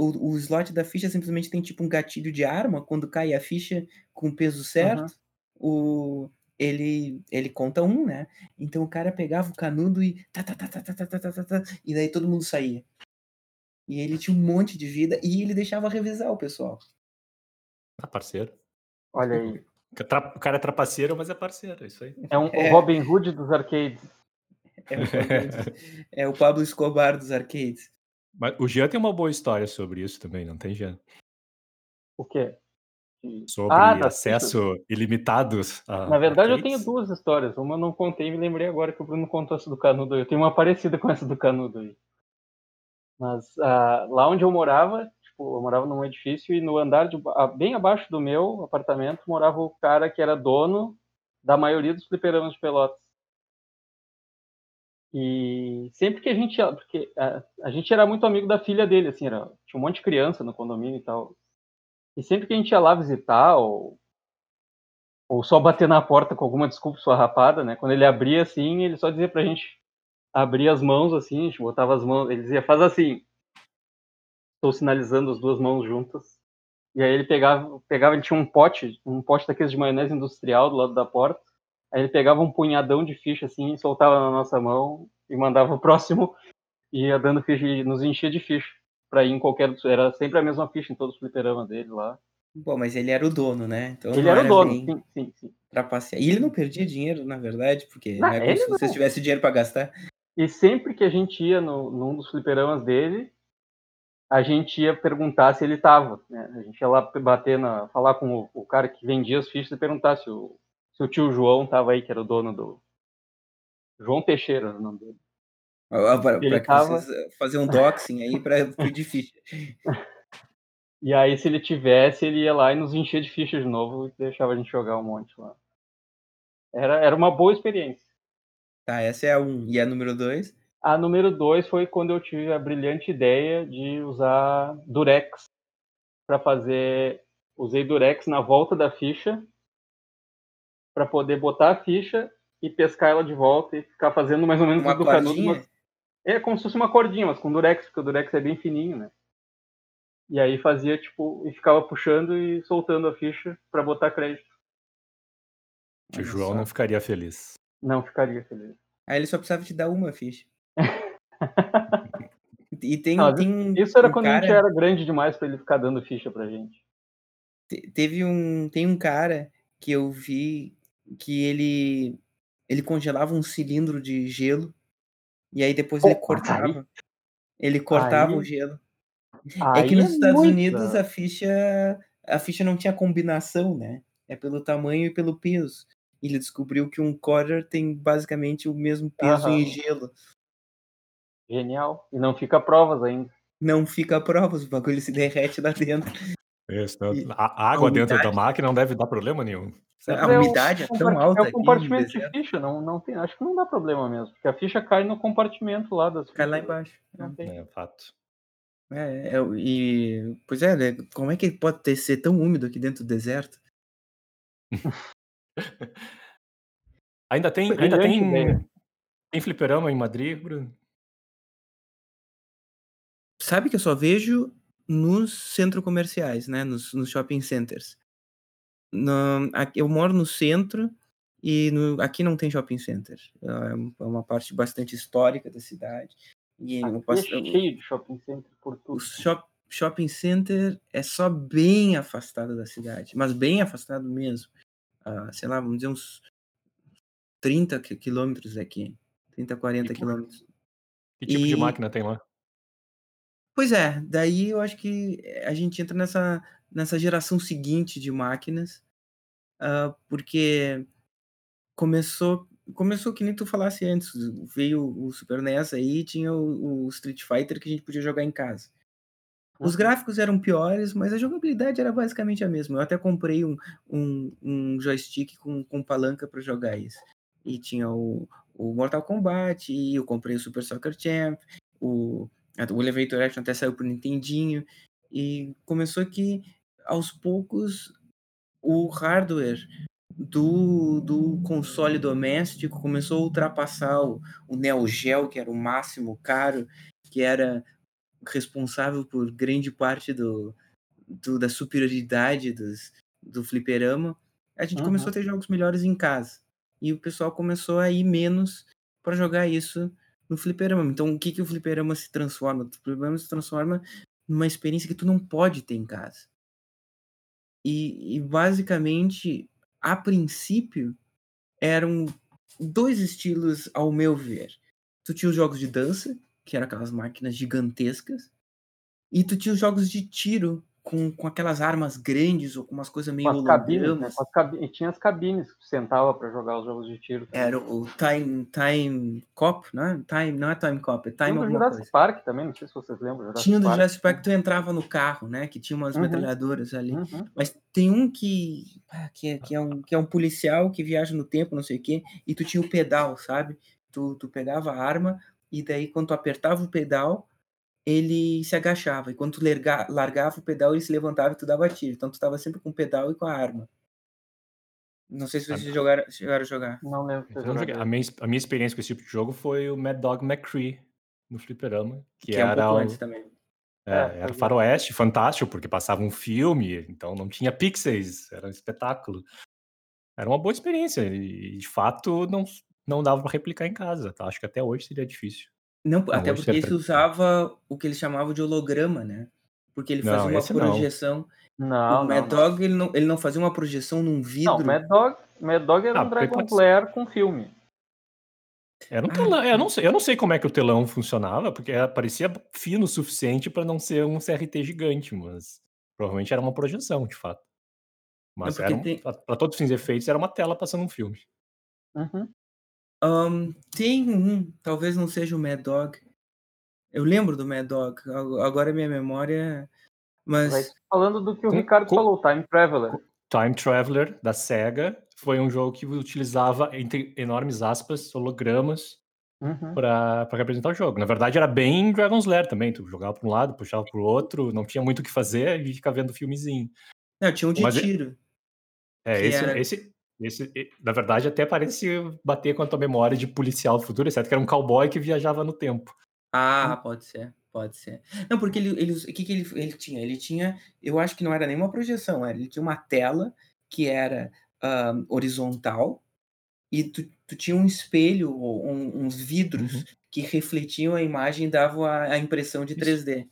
o, o slot da ficha simplesmente tem tipo um gatilho de arma, quando cai a ficha com o peso certo, o ele ele conta um, né? Então o cara pegava o canudo e tá, tá, tá, tá, tá, tá, tá, tá, tá, tá, e daí todo mundo saía. E ele tinha um monte de vida e ele deixava revisar o pessoal. Ah, parceiro. Olha aí. O cara é trapaceiro, mas é parceiro, é isso aí. É um É. o Robin Hood dos arcades. É o, Pablo, é o Pablo Escobar dos arcades. Mas o Jean tem uma boa história sobre isso também, não tem, Jean? O quê? Sobre Ah, fichas. acesso ilimitado a Na verdade, eu tenho duas histórias. Uma eu não contei e me lembrei agora que o Bruno contou essa do canudo. Eu tenho uma parecida com essa do canudo aí. Mas ah, lá onde eu morava, tipo, eu morava num edifício e no andar de, bem abaixo do meu apartamento morava o cara que era dono da maioria dos fliperamas de Pelotas. E sempre que a gente porque a, a gente era muito amigo da filha dele, assim, era, tinha um monte de criança no condomínio e tal. E sempre que a gente ia lá visitar ou Ou só bater na porta com alguma desculpa rapada, né? Quando ele abria assim, ele só dizia pra gente abrir as mãos assim, a gente botava as mãos, ele dizia, faz assim. Estou sinalizando as duas mãos juntas. E aí ele pegava, pegava, ele tinha um pote, um pote daqueles de maionese industrial do lado da porta. Aí ele pegava um punhadão de ficha assim, soltava na nossa mão e mandava o próximo e ia dando ficha e nos enchia de ficha para ir em qualquer, era sempre a mesma ficha em todos os fliperamas dele lá. Bom, mas ele era o dono, né? Então ele era, era, o dono, sim, sim, sim. Passear. E ele não perdia dinheiro, na verdade, porque não, não é como se você tivesse dinheiro para gastar. E sempre que a gente ia no, num dos fliperamas dele, a gente ia perguntar se ele estava. Né? A gente ia lá bater na, falar com o, o, cara que vendia as fichas e perguntar se o, se o tio João estava aí, que era o dono do. João Teixeira, era o nome dele. Para que tava... eh, fazer um doxing aí para pedir ficha. E aí, se ele tivesse, ele ia lá e nos enchia de ficha de novo e deixava a gente jogar um monte lá. Era, era uma boa experiência. Tá, essa é a 1. Um. E a número 2? A número 2 foi quando eu tive a brilhante ideia de usar Durex para fazer. Usei Durex na volta da ficha para poder botar a ficha e pescar ela de volta e ficar fazendo mais ou menos uma do canudo. Mas... É como se fosse uma cordinha, mas com Durex, porque o Durex é bem fininho, né? E aí fazia, tipo, e ficava puxando e soltando a ficha para botar crédito. O João não ficaria feliz. Não ficaria feliz. Aí ele só precisava te dar uma ficha. e tem, não, tem Isso era um quando cara... a gente era grande demais para ele ficar dando ficha pra gente. Teve um. Tem um cara que eu vi que ele. Ele congelava um cilindro de gelo. E aí depois Pô, ele cortava. Aí... Ele cortava aí... o gelo é que nos é Estados Unidos a ficha a ficha não tinha combinação, né? É pelo tamanho e pelo peso. Ele descobriu que um quarter tem basicamente o mesmo peso em gelo. Genial. E não fica provas ainda. Não fica provas, o bagulho se derrete lá dentro. Isso, e a água a dentro da máquina não deve dar problema nenhum. A umidade é, é tão alta. É o compartimento de ficha, não, não tem, acho que não dá problema mesmo, porque a ficha cai no compartimento lá das Cai lá embaixo. Não tem. É fato. É, é, e pois é, né, como é que pode ter ser tão úmido aqui dentro do deserto? ainda tem, ainda tem, tem fliperama em Madrid, Bruno? Sabe que eu só vejo nos centros comerciais, né, nos, nos shopping centers. No, eu moro no centro e no, aqui não tem shopping center. É, é uma parte bastante histórica da cidade. E Aqui posso, é cheio de shopping center por tudo. O shop, shopping center é só bem afastado da cidade, mas bem afastado mesmo. Uh, sei lá, vamos dizer uns 30 quilômetros daqui. 30, 40 quilômetros. Que tipo e... de máquina tem lá? Pois é, daí eu acho que a gente entra nessa, nessa geração seguinte de máquinas, uh, porque começou começou que nem tu falasse antes, veio o Super NES aí tinha o, o, Street Fighter que a gente podia jogar em casa. Os uhum. gráficos eram piores, mas a jogabilidade era basicamente a mesma. Eu até comprei um, um, um joystick com, com palanca para jogar isso. E tinha o, o Mortal Kombat, e eu comprei o Super Soccer Champ, o, o Elevator Action até saiu pro Nintendinho. E começou que, aos poucos, o hardware do, do console doméstico começou a ultrapassar o, o Neo Geo, que era o máximo caro, que era responsável por grande parte do, do da superioridade dos, do fliperama. A gente uhum. começou a ter jogos melhores em casa. E o pessoal começou a ir menos para jogar isso no fliperama. Então, o que, que o fliperama se transforma? O fliperama se transforma numa experiência que tu não pode ter em casa. E, e basicamente a princípio, eram dois estilos, ao meu ver. Tu tinha os jogos de dança, que eram aquelas máquinas gigantescas, e tu tinha os jogos de tiro, com, com aquelas armas grandes ou com umas coisas meio com cabines, né? cabines, E tinha as cabines que sentava para jogar os jogos de tiro. Também. Era o Time, time Cop, né? Time, não é Time Cop, é Time tinha o Jurassic coisa. Park também, não sei se vocês lembram. Jurassic tinha do Park. Jurassic Park, tu entrava no carro, né? Que tinha umas uhum. metralhadoras ali. Uhum. Mas tem um que, que, é, que, é um, que é um policial que viaja no tempo, não sei o quê, e tu tinha o pedal, sabe? Tu, tu pegava a arma e daí quando tu apertava o pedal, ele se agachava, e quando tu larga, largava o pedal, ele se levantava e tu dava tiro. Então tu estava sempre com o pedal e com a arma. Não sei se vocês jogaram, chegaram a jogar. Não lembro. Eu a, minha, a minha experiência com esse tipo de jogo foi o Mad Dog McCree no Fliperama. Que, que era é um pouco antes também. É, é, era faroeste, fantástico, porque passava um filme, então não tinha pixels, era um espetáculo. Era uma boa experiência e, de fato, não, não dava para replicar em casa. Tá? Acho que até hoje seria difícil. Não, não até porque ele usava o que eles chamavam de holograma, né? Porque ele fazia uma projeção. Não, o Mad Dog Ele, não, ele não fazia uma projeção num vidro. Não, Mad Dog, Mad Dog era ah, um Dragon Flare com filme. Era um telão. Eu não, sei, eu não sei como é que o telão funcionava, porque parecia fino o suficiente para não ser um CRT gigante, mas provavelmente era uma projeção, de fato. Mas é um, tem... para todos os fins e efeitos, era uma tela passando um filme. Uhum. Um, tem um, talvez não seja o Mad Dog. Eu lembro do Mad Dog, agora minha memória. Mas. falando do que o Ricardo com, falou, Time Traveler. Time Traveler, da SEGA, foi um jogo que utilizava, entre enormes aspas, hologramas uhum. para representar o jogo. Na verdade, era bem Dragon's Lair também. Tu jogava para um lado, puxava para o outro, não tinha muito o que fazer e ficava vendo filmezinho. Não, tinha um de Mas é tiro. É, esse, era... esse, esse, na verdade, até parece bater com a tua memória de policial do futuro, exceto que era um cowboy que viajava no tempo. Ah, pode ser, pode ser. Não, porque ele, ele, o que, que ele, ele tinha? Ele tinha, eu acho que não era nenhuma projeção, era, ele tinha uma tela que era horizontal e tu, tu, tinha um espelho, um, uns vidros uhum. que refletiam a imagem e davam a, a impressão de 3D.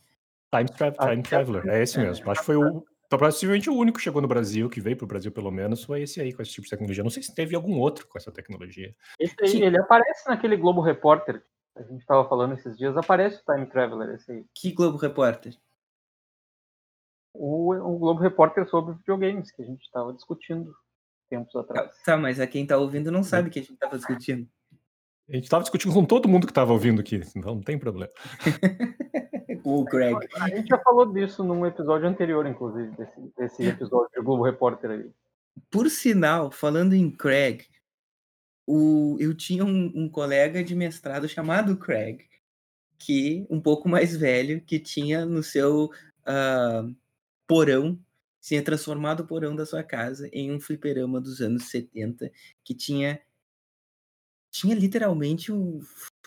Time, tra Time Traveler, é esse mesmo. Acho que foi o, possivelmente o único que chegou no Brasil, que veio para o Brasil pelo menos, foi esse aí com esse tipo de tecnologia. Não sei se teve algum outro com essa tecnologia. Esse aí, ele aparece naquele Globo Repórter a gente estava falando esses dias, aparece o Time Traveler esse aí. Que Globo Repórter? O, o Globo Repórter sobre videogames, que a gente estava discutindo tempos atrás. Tá, mas a quem está ouvindo não sabe que a gente estava discutindo. A gente estava discutindo com todo mundo que estava ouvindo aqui, então não tem problema. o Greg. A gente já falou disso num episódio anterior, inclusive, desse, desse episódio do Globo Repórter aí. Por sinal, falando em Craig, o, eu tinha um, um, colega de mestrado chamado Craig, que um pouco mais velho, que tinha no seu uh, porão tinha transformado o porão da sua casa em um fliperama dos anos 70, que tinha tinha literalmente um,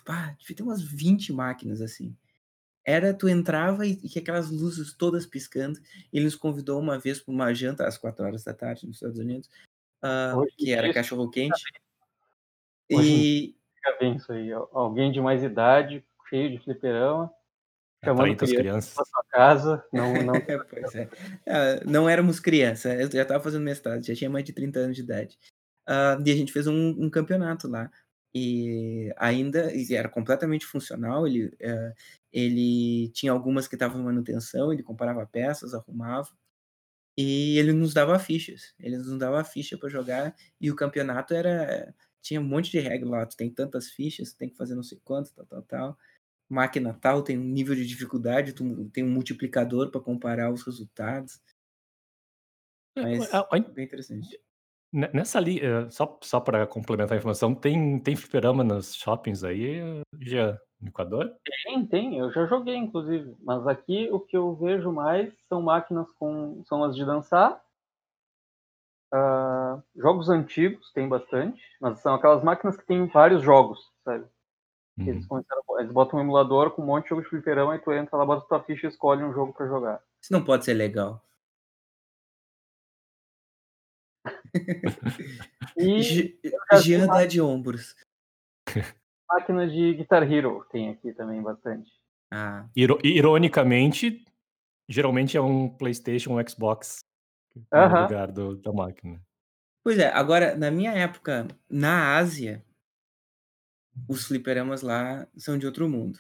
pá, devia ter umas 20 máquinas assim. Era, tu entrava e, e aquelas luzes todas piscando. Ele nos convidou uma vez para uma janta às 4 horas da tarde nos Estados Unidos, uh, que era cachorro quente. E fica bem isso aí. Alguém de mais idade, cheio de fliperama, chamando crianças, crianças. para sua casa. Não, não... pois é. Ah, não éramos criança, eu já estava fazendo mestrado, já tinha mais de 30 anos de idade. Uh, e a gente fez um, um, campeonato lá. E ainda era completamente funcional. Ele, uh, ele tinha algumas que estavam em manutenção, ele comparava peças, arrumava. E ele nos dava fichas. Ele nos dava ficha para jogar. E o campeonato era. Tinha um monte de regra lá. Tu tem tantas fichas, tem que fazer não sei quanto, tal, tal, tal máquina tal tem um nível de dificuldade, tu tem um multiplicador para comparar os resultados. É, Mas é, bem interessante. Nessa ali, eh, só, só para complementar a informação, tem, tem fliperama nos shoppings aí, já no Equador? Tem, tem, eu já joguei, inclusive. Mas aqui o que eu vejo mais são máquinas com. são as de dançar. Uh, jogos antigos tem bastante, mas são aquelas máquinas que tem vários jogos, sabe? Uhum. Eles, eles botam um emulador com um monte de jogo de fliperão, aí tu entra lá, bota tua ficha e escolhe um jogo para jogar. Isso não pode ser legal. e Jean dá de ombros. Máquina de Guitar Hero tem aqui também bastante. Ah. Ironicamente, geralmente é um PlayStation, um Xbox no uh -huh. lugar do, da máquina. Pois é, agora, na minha época, na Ásia, os fliperamas lá são de outro mundo.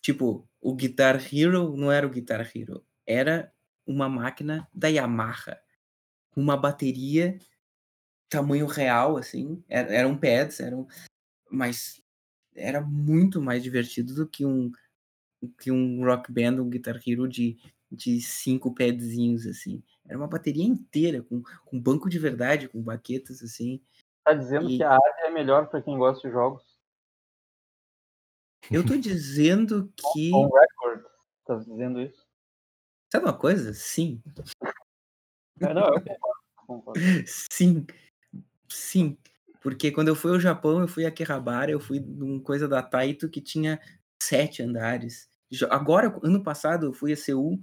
Tipo, o Guitar Hero não era o Guitar Hero, era uma máquina da Yamaha, uma bateria tamanho real, assim, eram pads, eram, mas era muito mais divertido do que um que um rock band, um Guitar Hero de, de cinco padzinhos, assim. Era uma bateria inteira, com, com banco de verdade, com baquetas, assim. Tá dizendo e... que a Ásia é melhor para quem gosta de jogos? Eu tô dizendo que. On record, tá dizendo isso? Sabe uma coisa? Sim. É, concordo, Sim. Sim, porque quando eu fui ao Japão, eu fui a Akihabara, eu fui numa coisa da Taito que tinha sete andares. Agora, ano passado, eu fui a Seul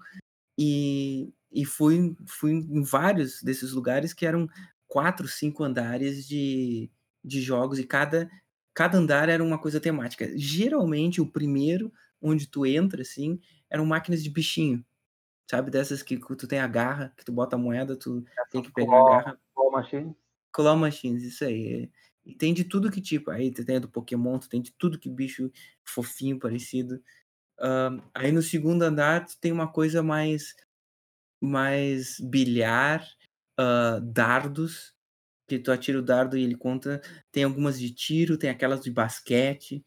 e, e fui, fui em vários desses lugares que eram quatro, cinco andares de, de jogos e cada, cada andar era uma coisa temática. Geralmente, o primeiro, onde tu entra, assim, eram máquinas de bichinho. Sabe, dessas que tu tem a garra, que tu bota a moeda, tu Essa tem que pegar claw, a garra. Claw Machines? Claw Machines, isso aí. E tem de tudo que tipo. Aí tu tem a do Pokémon, tu tem de tudo que bicho fofinho, parecido. Aí no segundo andar tu tem uma coisa mais mais bilhar, uh, dardos, que tu atira o dardo e ele conta. Tem algumas de tiro, tem aquelas de basquete,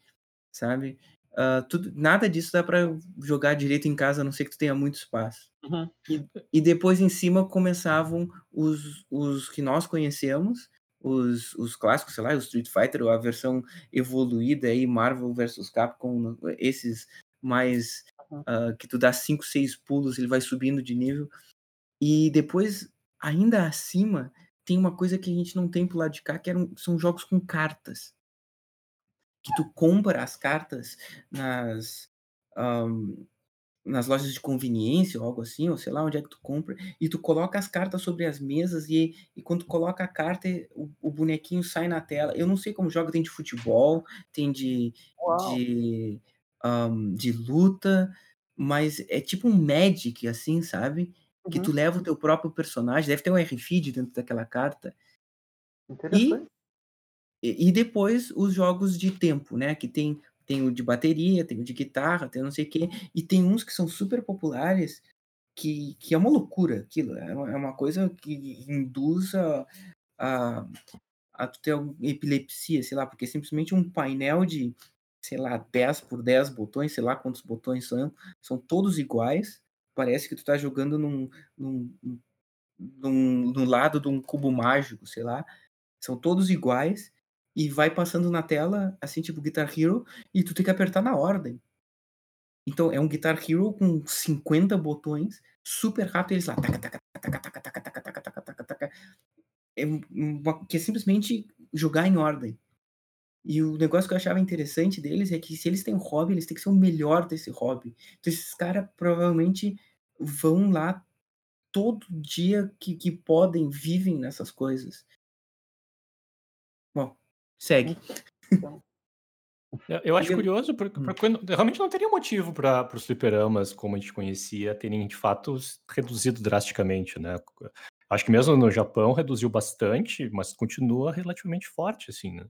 sabe? Uh, tudo, nada disso dá para jogar direito em casa, a não ser que tu tenha muito espaço. Uhum. E, e, depois em cima começavam os, os que nós conhecemos, os, os clássicos, sei lá, o Street Fighter, ou a versão evoluída aí, Marvel vs Capcom, esses mais uhum. uh, que tu dá 5, 6 pulos, ele vai subindo de nível. E depois, ainda acima, tem uma coisa que a gente não tem pro lado de cá, que eram, são jogos com cartas que tu compra as cartas nas, um, nas lojas de conveniência ou algo assim, ou sei lá onde é que tu compra, e tu coloca as cartas sobre as mesas e, e quando tu coloca a carta, o, o bonequinho sai na tela. Eu não sei como joga, tem de futebol, tem de, de, um, de luta, mas é tipo um Magic, assim, sabe? Uhum. Que tu leva o teu próprio personagem, deve ter um RFID dentro daquela carta. Interessante. E depois os jogos de tempo, né? Que tem, tem o de bateria, tem o de guitarra, tem não sei o quê. E tem uns que são super populares, que, que é uma loucura aquilo. É uma, é coisa que induz a, a, a ter epilepsia, sei lá, porque simplesmente um painel de, sei lá, 10 por 10 botões, sei lá quantos botões são, são todos iguais. Parece que tu tá jogando num, num, num lado de um cubo mágico, sei lá. São todos iguais e vai passando na tela, assim, tipo Guitar Hero, e tu tem que apertar na ordem. Então é um Guitar Hero com 50 botões, super rápido, eles lá. É uma, que é simplesmente jogar em ordem. E o negócio que eu achava interessante deles é que se eles têm um hobby, eles têm que ser o melhor desse hobby. Então esses caras provavelmente vão lá todo dia que, que podem, vivem nessas coisas. Segue. Então, eu acho curioso, porque, hum. porque realmente não teria motivo para os fliperamas, como a gente conhecia, terem de fato reduzido drasticamente, né? Acho que mesmo no Japão reduziu bastante, mas continua relativamente forte, assim, né?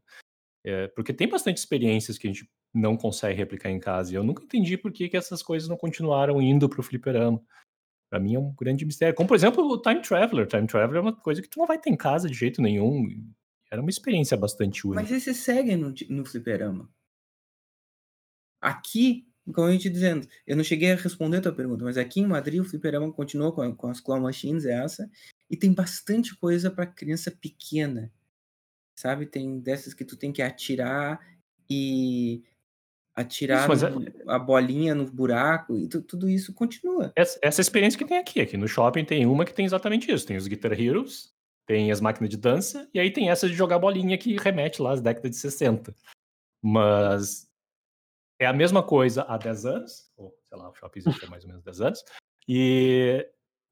É, porque tem bastante experiências que a gente não consegue replicar em casa. E eu nunca entendi por que, que essas coisas não continuaram indo para o fliperama. Para mim é um grande mistério. Como, por exemplo, o Time Traveler. Time Traveler é uma coisa que tu não vai ter em casa de jeito nenhum. Era uma experiência bastante única. Mas esse segue no, no fliperama. Aqui, como a gente dizendo, eu não cheguei a responder a tua pergunta, mas aqui em Madrid o fliperama continua com, com as claw machines, é essa, e tem bastante coisa para criança pequena, sabe? Tem dessas que tu tem que atirar e atirar isso, no, é... a bolinha no buraco e tu, tudo isso continua. Essa, essa experiência que tem aqui, aqui no shopping tem uma que tem exatamente isso, tem os Guitar Heroes, tem as máquinas de dança, e aí tem essa de jogar bolinha que remete lá às décadas de 60. Mas é a mesma coisa há 10 anos, ou sei lá, o shopping existe há mais ou menos 10 anos, e,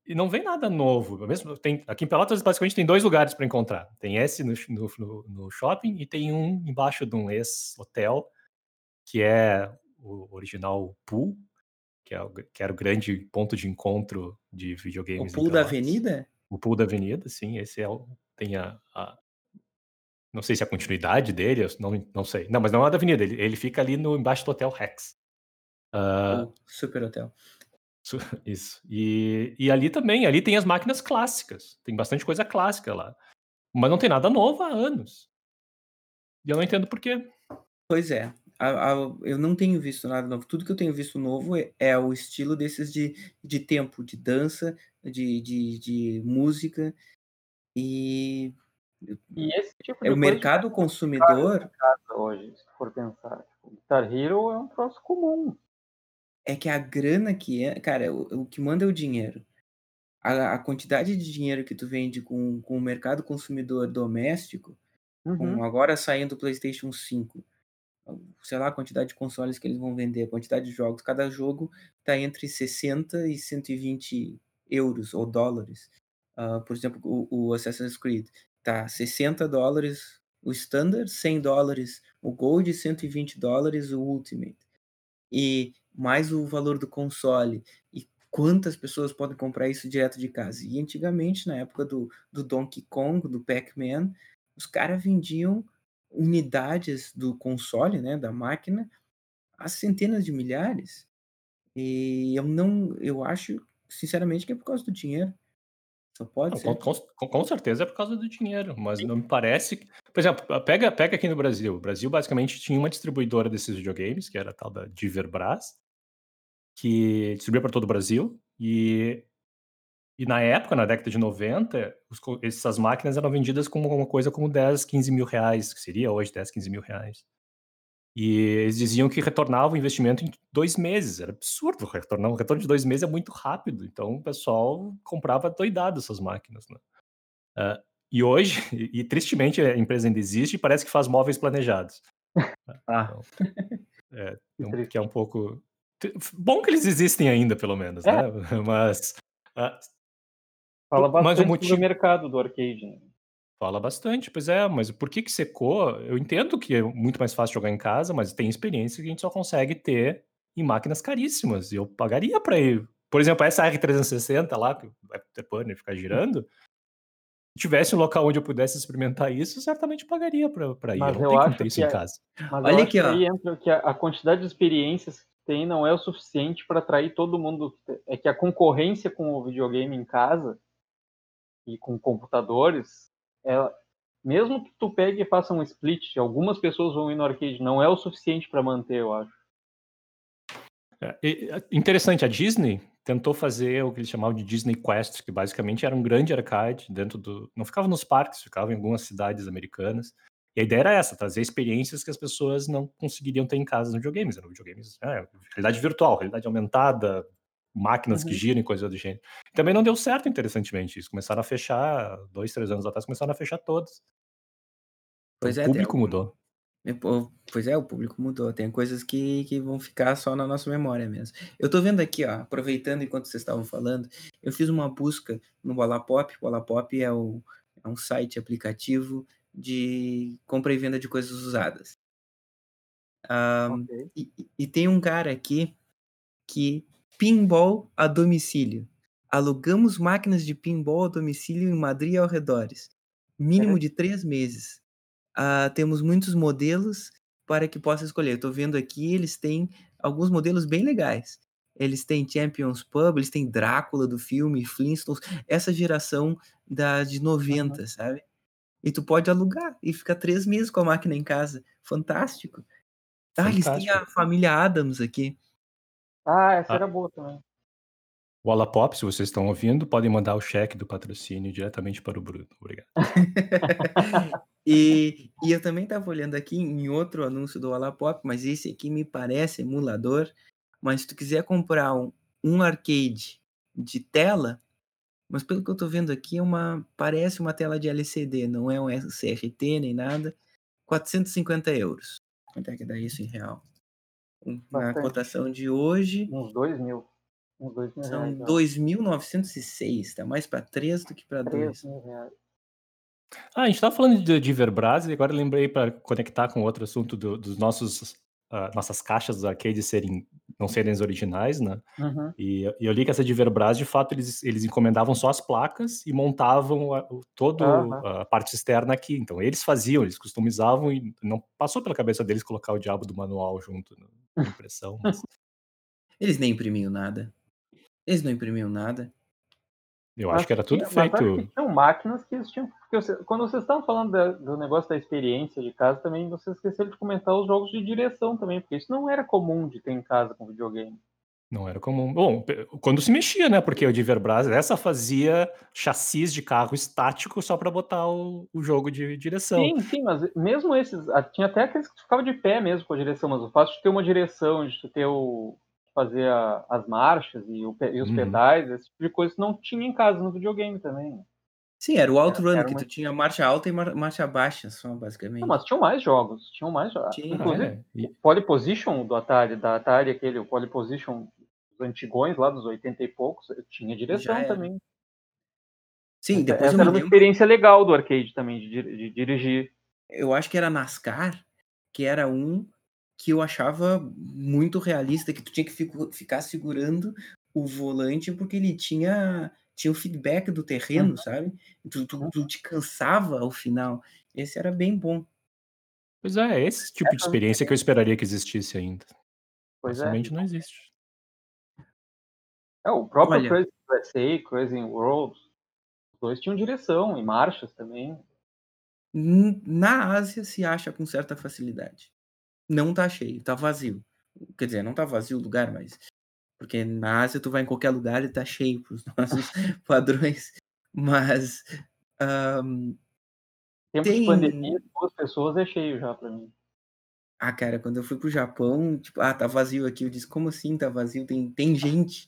e não vem nada novo. Mesmo, tem, aqui em Pelotas, basicamente, tem dois lugares para encontrar. Tem esse no, no, no, shopping e tem um embaixo de um ex-hotel, que é o original Pool, que, é o, que era o grande ponto de encontro de videogames. O Pool da Avenida? O pool da avenida, sim, esse é o, tem a, a, não sei se é a continuidade dele, não, não sei. Não, mas não é da avenida, ele, ele fica ali no embaixo do Hotel Rex. Uh, super hotel. Isso. E, e ali também, ali tem as máquinas clássicas. Tem bastante coisa clássica lá. Mas não tem nada novo há anos. E eu não entendo por quê. Pois é. A, a, eu não tenho visto nada novo. Tudo que eu tenho visto novo é, é o estilo desses de, de tempo, de dança, de, de, de música. E, e esse tipo é de o mercado consumidor. Hoje, se for pensar. O Guitar Hero é um troço comum. É que a grana que é. Cara, o, o que manda é o dinheiro. A, a, quantidade de dinheiro que tu vende com, com o mercado consumidor doméstico uhum. com agora saindo o PlayStation 5, sei lá a quantidade de consoles que eles vão vender, a quantidade de jogos, cada jogo está entre 60 e 120 euros ou dólares. Uh, por exemplo, o, o, Assassin's Creed tá 60 dólares o Standard, 100 dólares o Gold, 120 dólares o Ultimate. E mais o valor do console. E quantas pessoas podem comprar isso direto de casa? E antigamente, na época do, do Donkey Kong, do Pac-Man, os caras vendiam unidades do console, né, da máquina, a centenas de milhares. E eu não, eu acho, sinceramente, que é por causa do dinheiro. Só pode ser. Com, com, com, certeza é por causa do dinheiro, mas Sim. não me parece. Por exemplo, pega, pega aqui no Brasil. O Brasil basicamente tinha uma distribuidora desses videogames, que era a tal da Diverbras, que distribuía para todo o Brasil. E, e na época, na década de 90, os, essas máquinas eram vendidas como uma coisa como 10, 15 mil reais, que seria hoje 10, 15 mil reais. E eles diziam que retornava o investimento em dois meses. Era absurdo retornar. Um retorno de dois meses é muito rápido. Então o pessoal comprava doidado essas máquinas. Né? Uh, e hoje, e, e, tristemente, a empresa ainda existe e parece que faz móveis planejados. Ah. Então, é, então, que é um pouco. Bom que eles existem ainda, pelo menos, é. né? Mas. Uh, Fala bastante o motivo... do mercado do arcade. Né? Fala bastante, pois é, mas por que que secou? Eu entendo que é muito mais fácil jogar em casa, mas tem experiência que a gente só consegue ter em máquinas caríssimas. E eu pagaria para ir. Por exemplo, essa R360 lá, que vai ter Afterburner ficar girando, se tivesse um local onde eu pudesse experimentar isso, certamente pagaria para ir. Mas eu, eu acho ter isso em casa. Mas Olha aqui, ó. aí entra que a, quantidade de experiências que tem não é o suficiente para atrair todo mundo. É que a concorrência com o videogame em casa e com computadores é, mesmo que tu pegue e faça um split, algumas pessoas vão ir no arcade, não é o suficiente para manter, eu acho. É, é, interessante, a Disney tentou fazer o que eles chamavam de Disney Quest, que basicamente era um grande arcade dentro do. Não ficava nos parques, ficava em algumas cidades americanas. E a ideia era essa, trazer experiências que as pessoas não conseguiriam ter em casa no videogames. Eram videogames, é, realidade virtual, realidade aumentada, máquinas uhum. que giram e coisa do gênero. Também não deu certo, interessantemente, isso. Começaram a fechar, dois, três anos atrás, começaram a fechar todos. Pois o é, público mudou. Pois é, o público mudou. Tem coisas que, que vão ficar só na nossa memória mesmo. Eu tô vendo aqui, ó, aproveitando enquanto vocês estavam falando, eu fiz uma busca no Wallapop. O Wallapop é, o, é um site aplicativo de compra e venda de coisas usadas. Um, okay. e, e tem um cara aqui que Pinball a domicílio. Alugamos máquinas de pinball a domicílio em Madrid e arredores. Mínimo de três meses. Uh, temos muitos modelos para que possa escolher. Estou vendo aqui, eles têm alguns modelos bem legais. Eles têm Champions Pub, eles têm Drácula do filme, Flintstones, essa geração da, de 90, uhum. sabe? E tu pode alugar e ficar três meses com a máquina em casa. Fantástico. Ah, Fantástico. eles têm a família Adams aqui. Ah, essa ah. era boa também. O Wallapop, se vocês estão ouvindo, podem mandar o cheque do patrocínio diretamente para o Bruno. Obrigado. e, e eu também estava olhando aqui em outro anúncio do Wallapop, mas esse aqui me parece emulador. Mas se tu quiser comprar um, um arcade de tela, mas pelo que eu estou vendo aqui, é uma, parece uma tela de LCD, não é um CRT nem nada. 450 euros. Quanto é que dá isso em real? Na cotação de hoje. Uns 2 mil. Uns 2 mil São 2.906, tá mais para 3 do que para 2. Ah, a gente estava falando de, de Verbras e agora lembrei para conectar com outro assunto do, dos nossos uh, nossas caixas do arcade serem não serem as originais, né? Uhum. E, e, eu li que essa de Verbras, de fato, eles, eles encomendavam só as placas e montavam a, toda uhum. a parte externa aqui. Então eles faziam, eles customizavam e não passou pela cabeça deles colocar o diabo do manual junto na impressão. Mas... Eles nem imprimiam nada. Eles não imprimiam nada. Eu acho, que era tudo feito. Mas tinham máquinas que tinham. Você, quando vocês estavam falando da, do negócio da experiência de casa, também vocês esqueceram de comentar os jogos de direção também, porque isso não era comum de ter em casa com videogame. Não era comum. Bom, quando se mexia, né? Porque o Diverbras, essa fazia chassis de carro estático só para botar o, o, jogo de direção. Sim, sim, mas mesmo esses. Tinha até aqueles que ficavam de pé mesmo com a direção, mas o fato de ter uma direção, de ter o, fazer a, as marchas e, o, e os uhum. pedais, esse tipo de coisa, não tinha em casa no videogame também. Sim, era o Outrun, era que uma... tu tinha marcha alta e marcha baixa, só, basicamente. Não, mas tinham mais jogos, tinham mais jogos. Inclusive, é. o Pole Position do Atari, da Atari, aquele o Pole Position dos antigões, lá dos 80 e poucos, tinha direção também. Sim, depois essa, essa era uma experiência legal do arcade também, de, de, dirigir. Eu acho que era NASCAR, que era um que eu achava muito realista, que tu tinha que fico, ficar segurando o volante porque ele tinha tinha o feedback do terreno, uhum. sabe? Tu, tu, tu, te cansava ao final. Esse era bem bom. Pois é, é esse tipo é, de experiência que eu esperaria que existisse ainda. Pois Possivelmente é. não existe. É, o próprio Olha, Crazy USA, Crazy World, os dois tinham direção e marchas também. Na Ásia se acha com certa facilidade. Não tá cheio, tá vazio. Quer dizer, não tá vazio o lugar, mas porque na Ásia tu vai em qualquer lugar e tá cheio para os nossos padrões. Mas. Um, Tempo tem... de pandemia, duas pessoas é cheio já para mim. Ah, cara, quando eu fui pro Japão, tipo, ah, tá vazio aqui. Eu disse, como assim tá vazio? Tem, tem gente.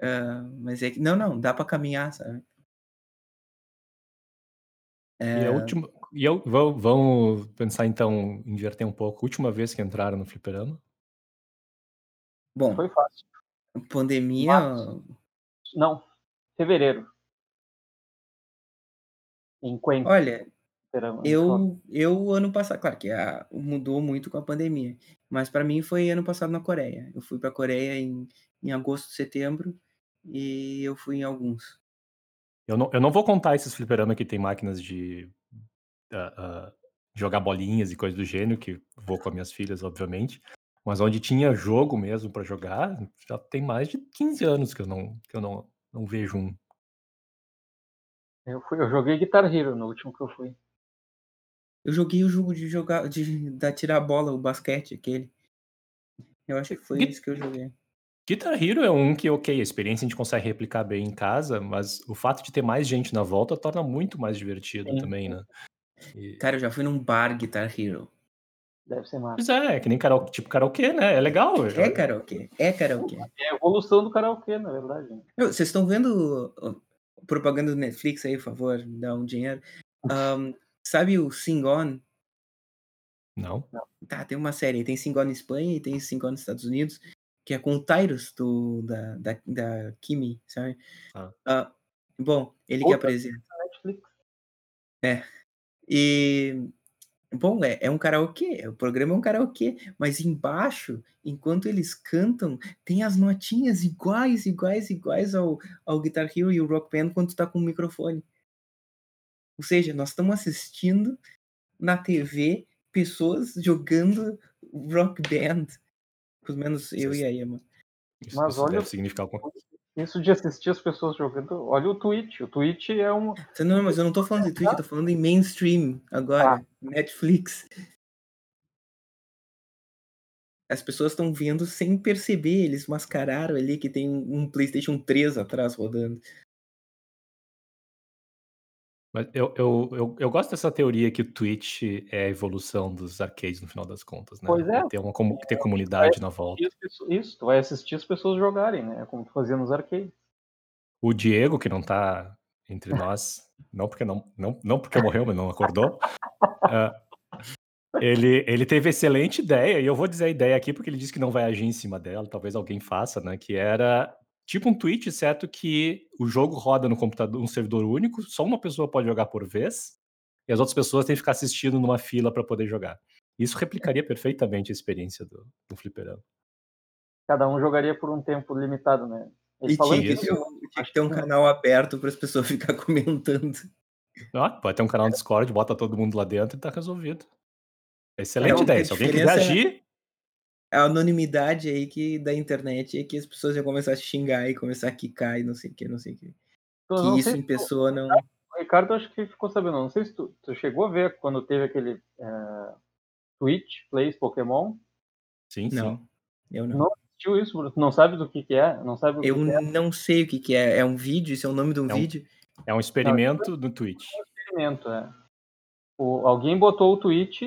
Uh, mas é que. Não, não, dá para caminhar, sabe? É... E a última. E eu, vamos pensar então, inverter um pouco. Última vez que entraram no fliperama? Bom, Foi fácil. pandemia. Março. Não, fevereiro. Em. Olha, eu, eu ano passado, claro que a, mudou muito com a pandemia, mas para mim foi ano passado na Coreia. Eu fui para a Coreia em, em agosto, setembro e eu fui em alguns. Eu não, eu não vou contar esses fliperama que tem máquinas de uh, uh, jogar bolinhas e coisas do gênero, que vou com as minhas filhas, obviamente. Mas onde tinha jogo mesmo para jogar, já tem mais de 15 anos que eu não, que eu não, não vejo um. Eu, fui, eu joguei Guitar Hero no último que eu fui. Eu joguei o jogo de jogar, de, de tirar a bola, o basquete, aquele. Eu acho que foi isso que eu joguei. Guitar Hero é um que, ok, a experiência a gente consegue replicar bem em casa, mas o fato de ter mais gente na volta torna muito mais divertido Sim. também, né? E... Cara, eu já fui num bar Guitar Hero. Deve ser massa. Pois é, é que nem karaokê, tipo karaokê, né? É legal. É karaokê, é karaokê. É a evolução do karaokê, na verdade. Vocês estão vendo propaganda do Netflix aí, por favor, dá um dinheiro. Um, sabe o Sing On? Não. Tá, tem uma série, tem Sing On na Espanha e tem Sing On nos Estados Unidos, que é com o Tyrus do, da, da, da Kimi, sabe? Ah. Uh, bom, ele Outra que apresenta. Netflix. É. E Bom, é, é um karaokê, o programa é um karaokê, mas embaixo, enquanto eles cantam, tem as notinhas iguais, iguais, iguais ao, ao Guitar Hero e o Rock Band quando tu tá com o microfone. Ou seja, nós estamos assistindo na TV pessoas jogando Rock Band. Pelo menos eu e a Emma. Isso, mas isso olha, deve significar alguma coisa. Isso de assistir as pessoas jogando. Olha o Twitch. O Twitch é um. Não, mas eu não tô falando de Twitch, eu tô falando em mainstream agora. Ah. Netflix. As pessoas estão vendo sem perceber, eles mascararam ali que tem um PlayStation 3 atrás rodando. Mas eu, eu, eu, eu, gosto dessa teoria que o Twitch é a evolução dos arcades no final das contas, né? Pois é. Ter, uma, ter comunidade na volta. Isso, tu vai assistir as pessoas jogarem, né? Como tu fazia nos arcades. O Diego, que não tá entre nós, não porque não, não, não porque morreu, mas não acordou. uh, ele, ele teve excelente ideia, e eu vou dizer a ideia aqui porque ele disse que não vai agir em cima dela, talvez alguém faça, né? Que era tipo um Twitch, certo? Que o jogo roda no computador, um servidor único, só uma pessoa pode jogar por vez, e as outras pessoas têm que ficar assistindo numa fila para poder jogar. Isso replicaria perfeitamente a experiência do, do fliperama. Cada um jogaria por um tempo limitado, né? e tinha que, ter, tinha que ter um canal aberto para as pessoas ficar comentando. Ah, pode ter um canal no Discord, bota todo mundo lá dentro e tá resolvido. Excelente é, ideia. Se alguém quiser agir, a anonimidade aí que da internet é que as pessoas iam começar a xingar e começar a quicar e não sei o que, não sei o que. Que isso em pessoa não. O Ricardo acho que ficou sabendo, não sei se tu, tu chegou a ver quando teve aquele uh, Twitch Plays Pokémon. Sim, não, sim. Eu não. Não assistiu isso, Bruno? Não sabe do que, que é? Não sabe eu que é? não sei o que, que é. É um vídeo? Isso é o nome de um, é um vídeo? É um experimento não, do Twitch. É um experimento, é. O, alguém botou o Twitch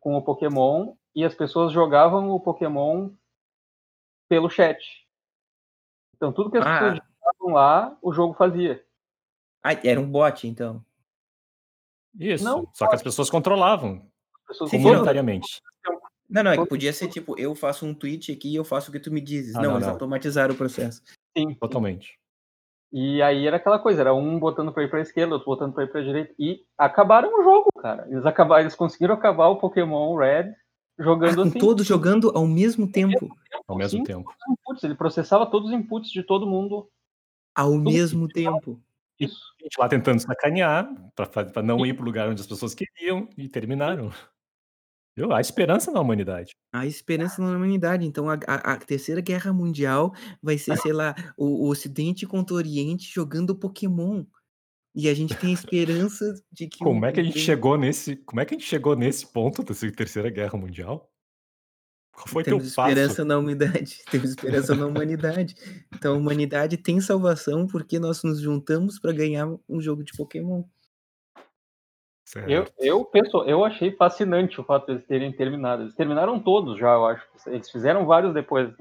com o Pokémon e as pessoas jogavam o Pokémon pelo chat. Então tudo que as ah. pessoas jogavam lá, o jogo fazia. Ah, era um bot, então. Isso, não, só que as pessoas controlavam. Pessoas voluntariamente. Não, não, é que podia ser tipo, eu faço um tweet aqui e eu faço o que tu me dizes. Ah, não, não, eles não. automatizaram o processo. Sim. Totalmente. E aí era aquela coisa, era um botando pra ir pra esquerda, outro botando pra ir pra direita. E acabaram o jogo, cara. Eles, acabaram, eles conseguiram acabar o Pokémon Red jogando ah, assim. Todos jogando ao mesmo tempo. Ao mesmo tempo. Inputs, ele processava todos os inputs de todo mundo. Ao mesmo tempo. Isso. A gente lá tentando sacanear, para não ir para o lugar onde as pessoas queriam, e terminaram. Viu? Há esperança na humanidade. Há esperança na humanidade. Então, a, a, a Terceira Guerra Mundial vai ser, sei lá, o, o, Ocidente contra o Oriente jogando Pokémon. E a gente tem esperança de que. Como o, é que a gente chegou nesse. Como é que a gente chegou nesse ponto da Terceira Guerra Mundial? Qual foi Temos teu esperança passo? na humanidade. Temos esperança na humanidade. Então a humanidade tem salvação porque nós nos juntamos para ganhar um jogo de Pokémon. Eu, eu penso, eu achei fascinante o fato de eles terem terminado. Eles terminaram todos já, eu acho. Eles fizeram vários depois.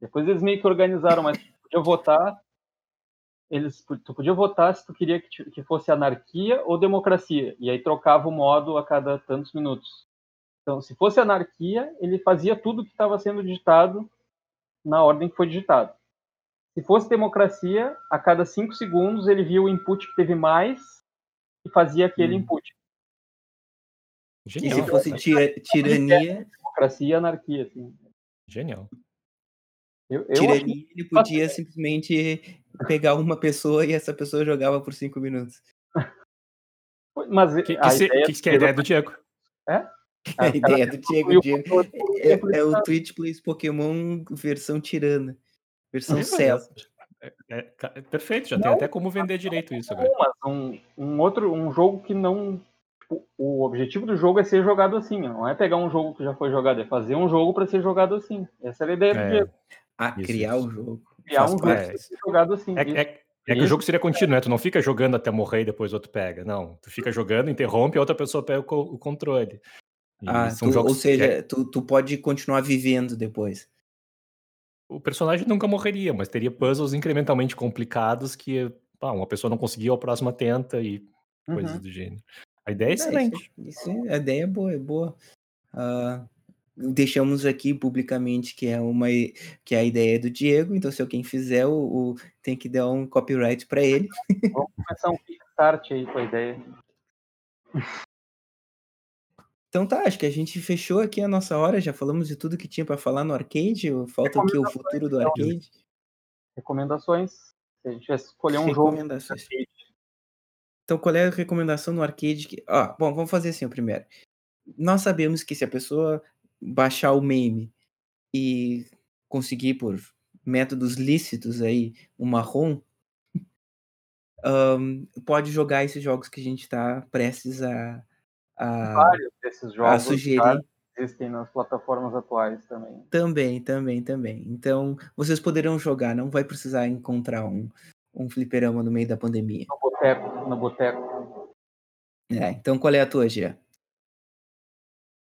Depois eles meio que organizaram, mas podia votar. Eles, tu podia votar se tu queria que, que fosse anarquia ou democracia. E aí trocava o modo a cada tantos minutos. Então, se fosse anarquia, ele fazia tudo que estava sendo digitado na ordem que foi digitado. Se fosse democracia, a cada cinco segundos ele via o input que teve mais e fazia aquele hum. input. Genial. E se fosse tirania. Democracia e anarquia. Assim. Genial. Eu, eu tirania, ele podia simplesmente pegar uma pessoa e essa pessoa jogava por cinco minutos. Mas que, que, a, se, ideia que, que é a ideia do Diego? É? A ideia do Diego, Diego é, é, o Twitch Plays Pokémon versão tirana, versão céu. É, é, é, perfeito, já não, tem até como vender direito isso agora. Um, um outro, um jogo que não. Tipo, o objetivo do jogo é ser jogado assim, não é pegar um jogo que já foi jogado, é fazer um jogo para ser jogado assim. Essa era a ideia do é. Diego. Ah, criar o jogo. Criar um jogo jogado assim. É, é, que o jogo seria contínuo, né? Tu não fica jogando até morrer e depois outro pega. Não, tu fica jogando, interrompe e a outra pessoa pega o, o controle. Ah, tu, ou seja, é... tu, tu pode continuar vivendo depois. O personagem nunca morreria, mas teria puzzles incrementalmente complicados que pá, uma pessoa não conseguiu, a próxima tenta e coisas uhum. do gênero. A ideia é excelente. Isso, isso, a ideia é boa, é boa. Uh, deixamos aqui publicamente que é uma que é a ideia do Diego, então se alguém fizer o, o tem que dar um copyright para ele. Vamos começar um start aí com a ideia. Então tá, acho que a gente fechou aqui a nossa hora, já falamos de tudo que tinha para falar no arcade, falta aqui o futuro do então. arcade. Recomendações. Se a gente vai escolher um jogo. Então, qual é a recomendação no arcade? Que... Ah, bom, vamos fazer assim o primeiro. Nós sabemos que se a pessoa baixar o meme e conseguir por métodos lícitos aí uma ROM, um, pode jogar esses jogos que a gente está prestes a, a, Vários desses jogos a sugerir. existem nas plataformas atuais também. Também, também, também. Então, vocês poderão jogar, não vai precisar encontrar um, um fliperama no meio da pandemia. No boteco, no boteco. É, então qual é a tua, Gia?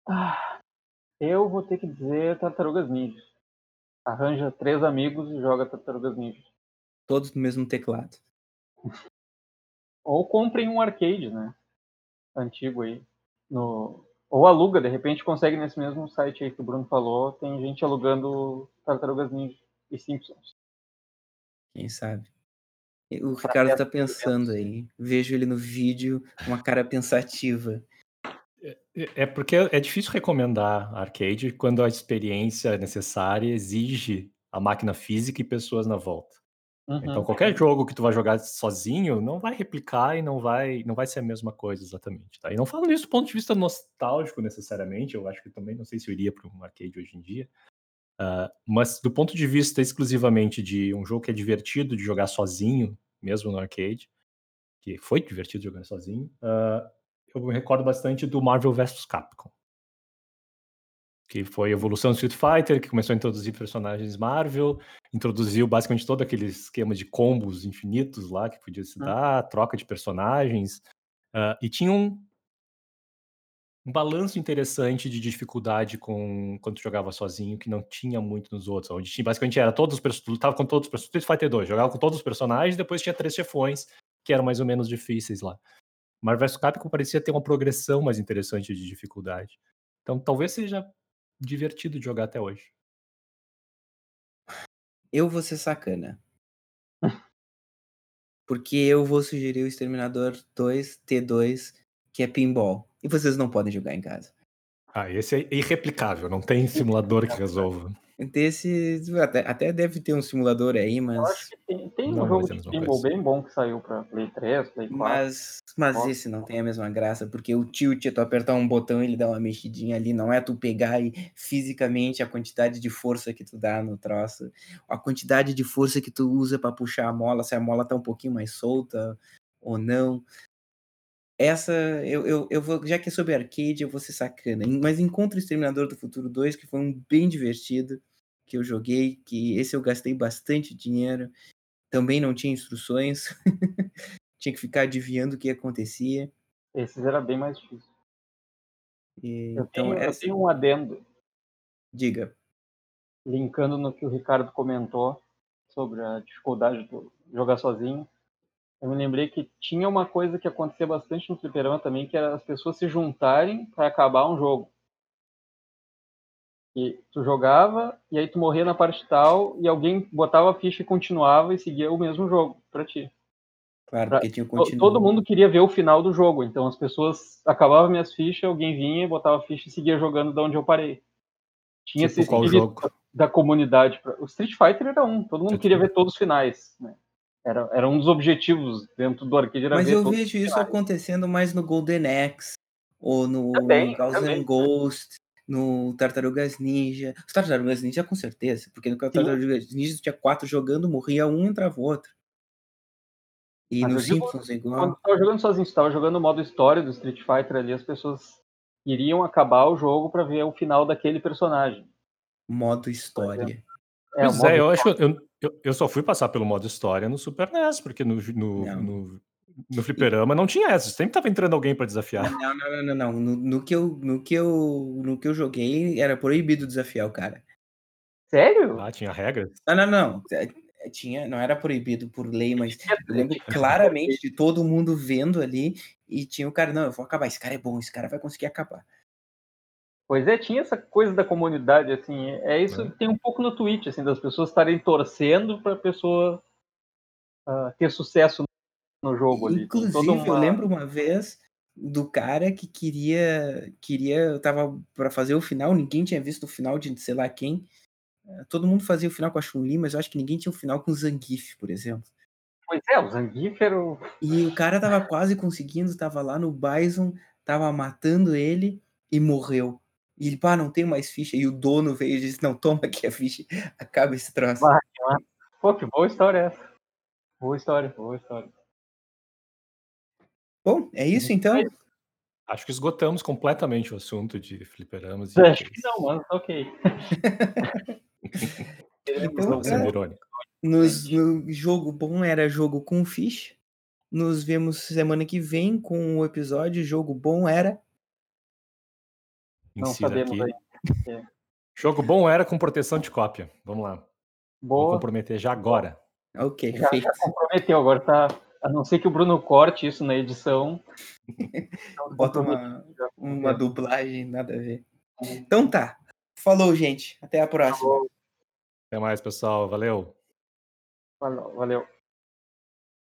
Ah, eu vou ter que dizer Tartarugas Ninja. Arranja três amigos e joga Tartarugas Ninja. Todos no mesmo teclado. Ou comprem um arcade, né? Antigo aí no ou aluga, de repente consegue nesse mesmo site aí que o Bruno falou, tem gente alugando Tartarugas Ninja e Simpsons. Quem sabe? O Ricardo está pensando aí. Vejo ele no vídeo, uma cara pensativa. É, é porque é difícil recomendar arcade quando a experiência necessária exige a máquina física e pessoas na volta. Então uhum. qualquer jogo que tu vai jogar sozinho não vai replicar e não vai não vai ser a mesma coisa exatamente, tá? E não falo isso do ponto de vista nostálgico necessariamente, eu acho que também não sei se eu iria para um arcade hoje em dia. Uh, mas do ponto de vista exclusivamente de um jogo que é divertido de jogar sozinho, mesmo no arcade, que foi divertido jogar sozinho, uh, eu me recordo bastante do Marvel vs Capcom que foi a evolução do Street Fighter, que começou a introduzir personagens Marvel, introduziu basicamente todo aquele esquema de combos infinitos lá que podia se dar, troca de personagens, uh, e tinha um, um balanço interessante de dificuldade com quando tu jogava sozinho, que não tinha muito nos outros, onde tinha, basicamente era todos os personagens, lutava com todos os personagens, Street Fighter 2, jogava com todos os personagens, depois tinha três chefões, que eram mais ou menos difíceis lá. Marvel vs Capcom parecia ter uma progressão mais interessante de dificuldade. Então talvez seja divertido de jogar até hoje. Eu vou ser sacana. Porque eu vou sugerir o Exterminador 2 T2, que é pinball. E vocês não podem jogar em casa. Ah, esse é irreplicável, não tem simulador que resolva. Desse, até, até deve ter um simulador aí, mas. Eu acho que tem, tem um jogo de pinball bem bom que saiu pra Play 3, Play 4. Mas, mas esse não tem a mesma graça, porque o tilt é tu apertar um botão e ele dá uma mexidinha ali, não é tu pegar e fisicamente a quantidade de força que tu dá no troço, a quantidade de força que tu usa para puxar a mola, se a mola tá um pouquinho mais solta ou não essa eu, eu, eu vou, já que é sobre arcade, eu vou ser sacana. Mas encontro o Exterminador do Futuro 2, que foi um bem divertido, que eu joguei, que esse eu gastei bastante dinheiro. Também não tinha instruções. tinha que ficar adivinhando o que acontecia. Esses era bem mais difícil. E, eu, então, tenho, essa... eu tenho um adendo. Diga. Linkando no que o Ricardo comentou sobre a dificuldade de jogar sozinho eu me lembrei que tinha uma coisa que acontecia bastante no fliperama também, que era as pessoas se juntarem para acabar um jogo. E tu jogava, e aí tu morria na parte tal, e alguém botava a ficha e continuava e seguia o mesmo jogo para ti. Claro, pra... porque tinha continuo. Todo mundo queria ver o final do jogo, então as pessoas acabavam minhas fichas, alguém vinha, botava a ficha e seguia jogando de onde eu parei. Tinha tipo esse qual jogo? da comunidade. O Street Fighter era um, todo mundo queria ver todos os finais. Né? Era, era um dos objetivos dentro do arcade. Mas eu vejo isso acontecendo mais no Golden Axe, ou no Thousand Ghost, no Tartarugas Ninja. Os Tartarugas Ninja com certeza, porque no Tartarugas Ninja tinha quatro jogando, morria um, entrava outro. E Mas no Simpsons igual. Quando estava jogando sozinho, estava jogando o modo história do Street Fighter ali, as pessoas iriam acabar o jogo para ver o final daquele personagem. Modo história. É, pois é, eu acho. Eu, eu, eu, só fui passar pelo modo história no Super NES, porque no, no, no, no fliperama não tinha essa. Sempre tava entrando alguém para desafiar. Não, não, não, não, não. No, no, que eu, no, que eu, no que eu joguei, era proibido desafiar o cara. Sério? Ah, tinha regras? Não, não, não. É, é, tinha, não era proibido por lei, mas eu lembro claramente de todo mundo vendo ali e tinha o cara, não, eu vou acabar, esse cara é bom, esse cara vai conseguir acabar. Pois é, tinha essa coisa da comunidade, assim, é isso que tem um pouco no Twitch, assim, das pessoas estarem torcendo para a pessoa uh, ter sucesso no jogo ali. Inclusive, uma... eu lembro uma vez do cara que queria, queria, tava para fazer o final, ninguém tinha visto o final de sei lá quem. Todo mundo fazia o final com a Chun-Li, mas eu acho que ninguém tinha o final com o Zangief, por exemplo. Pois é, o Zangief era o... E o cara tava quase conseguindo, tava lá no Bison, tava matando ele e morreu. E ele, pá, não tem mais ficha. E o dono veio e disse: Não, toma aqui a ficha, acaba esse troço. Vai, Pô, que boa história essa. Boa história, boa história. Bom, é isso então? Acho que esgotamos completamente o assunto de fliperamas. E Acho que não, mano, ok. então, é, irônico. Nos, no jogo bom era jogo com ficha. Nos vemos semana que vem com o episódio Jogo Bom Era não sabemos aqui. aí. Jogo bom era com proteção de cópia. Vamos lá. Boa. Vou comprometer já agora. Ok, já, já comprometeu, agora tá. A não ser que o Bruno corte isso na edição. Bota uma, uma dublagem, nada a ver. Então tá. Falou, gente. Até a próxima. Falou. Até mais, pessoal. Valeu. Valeu. valeu.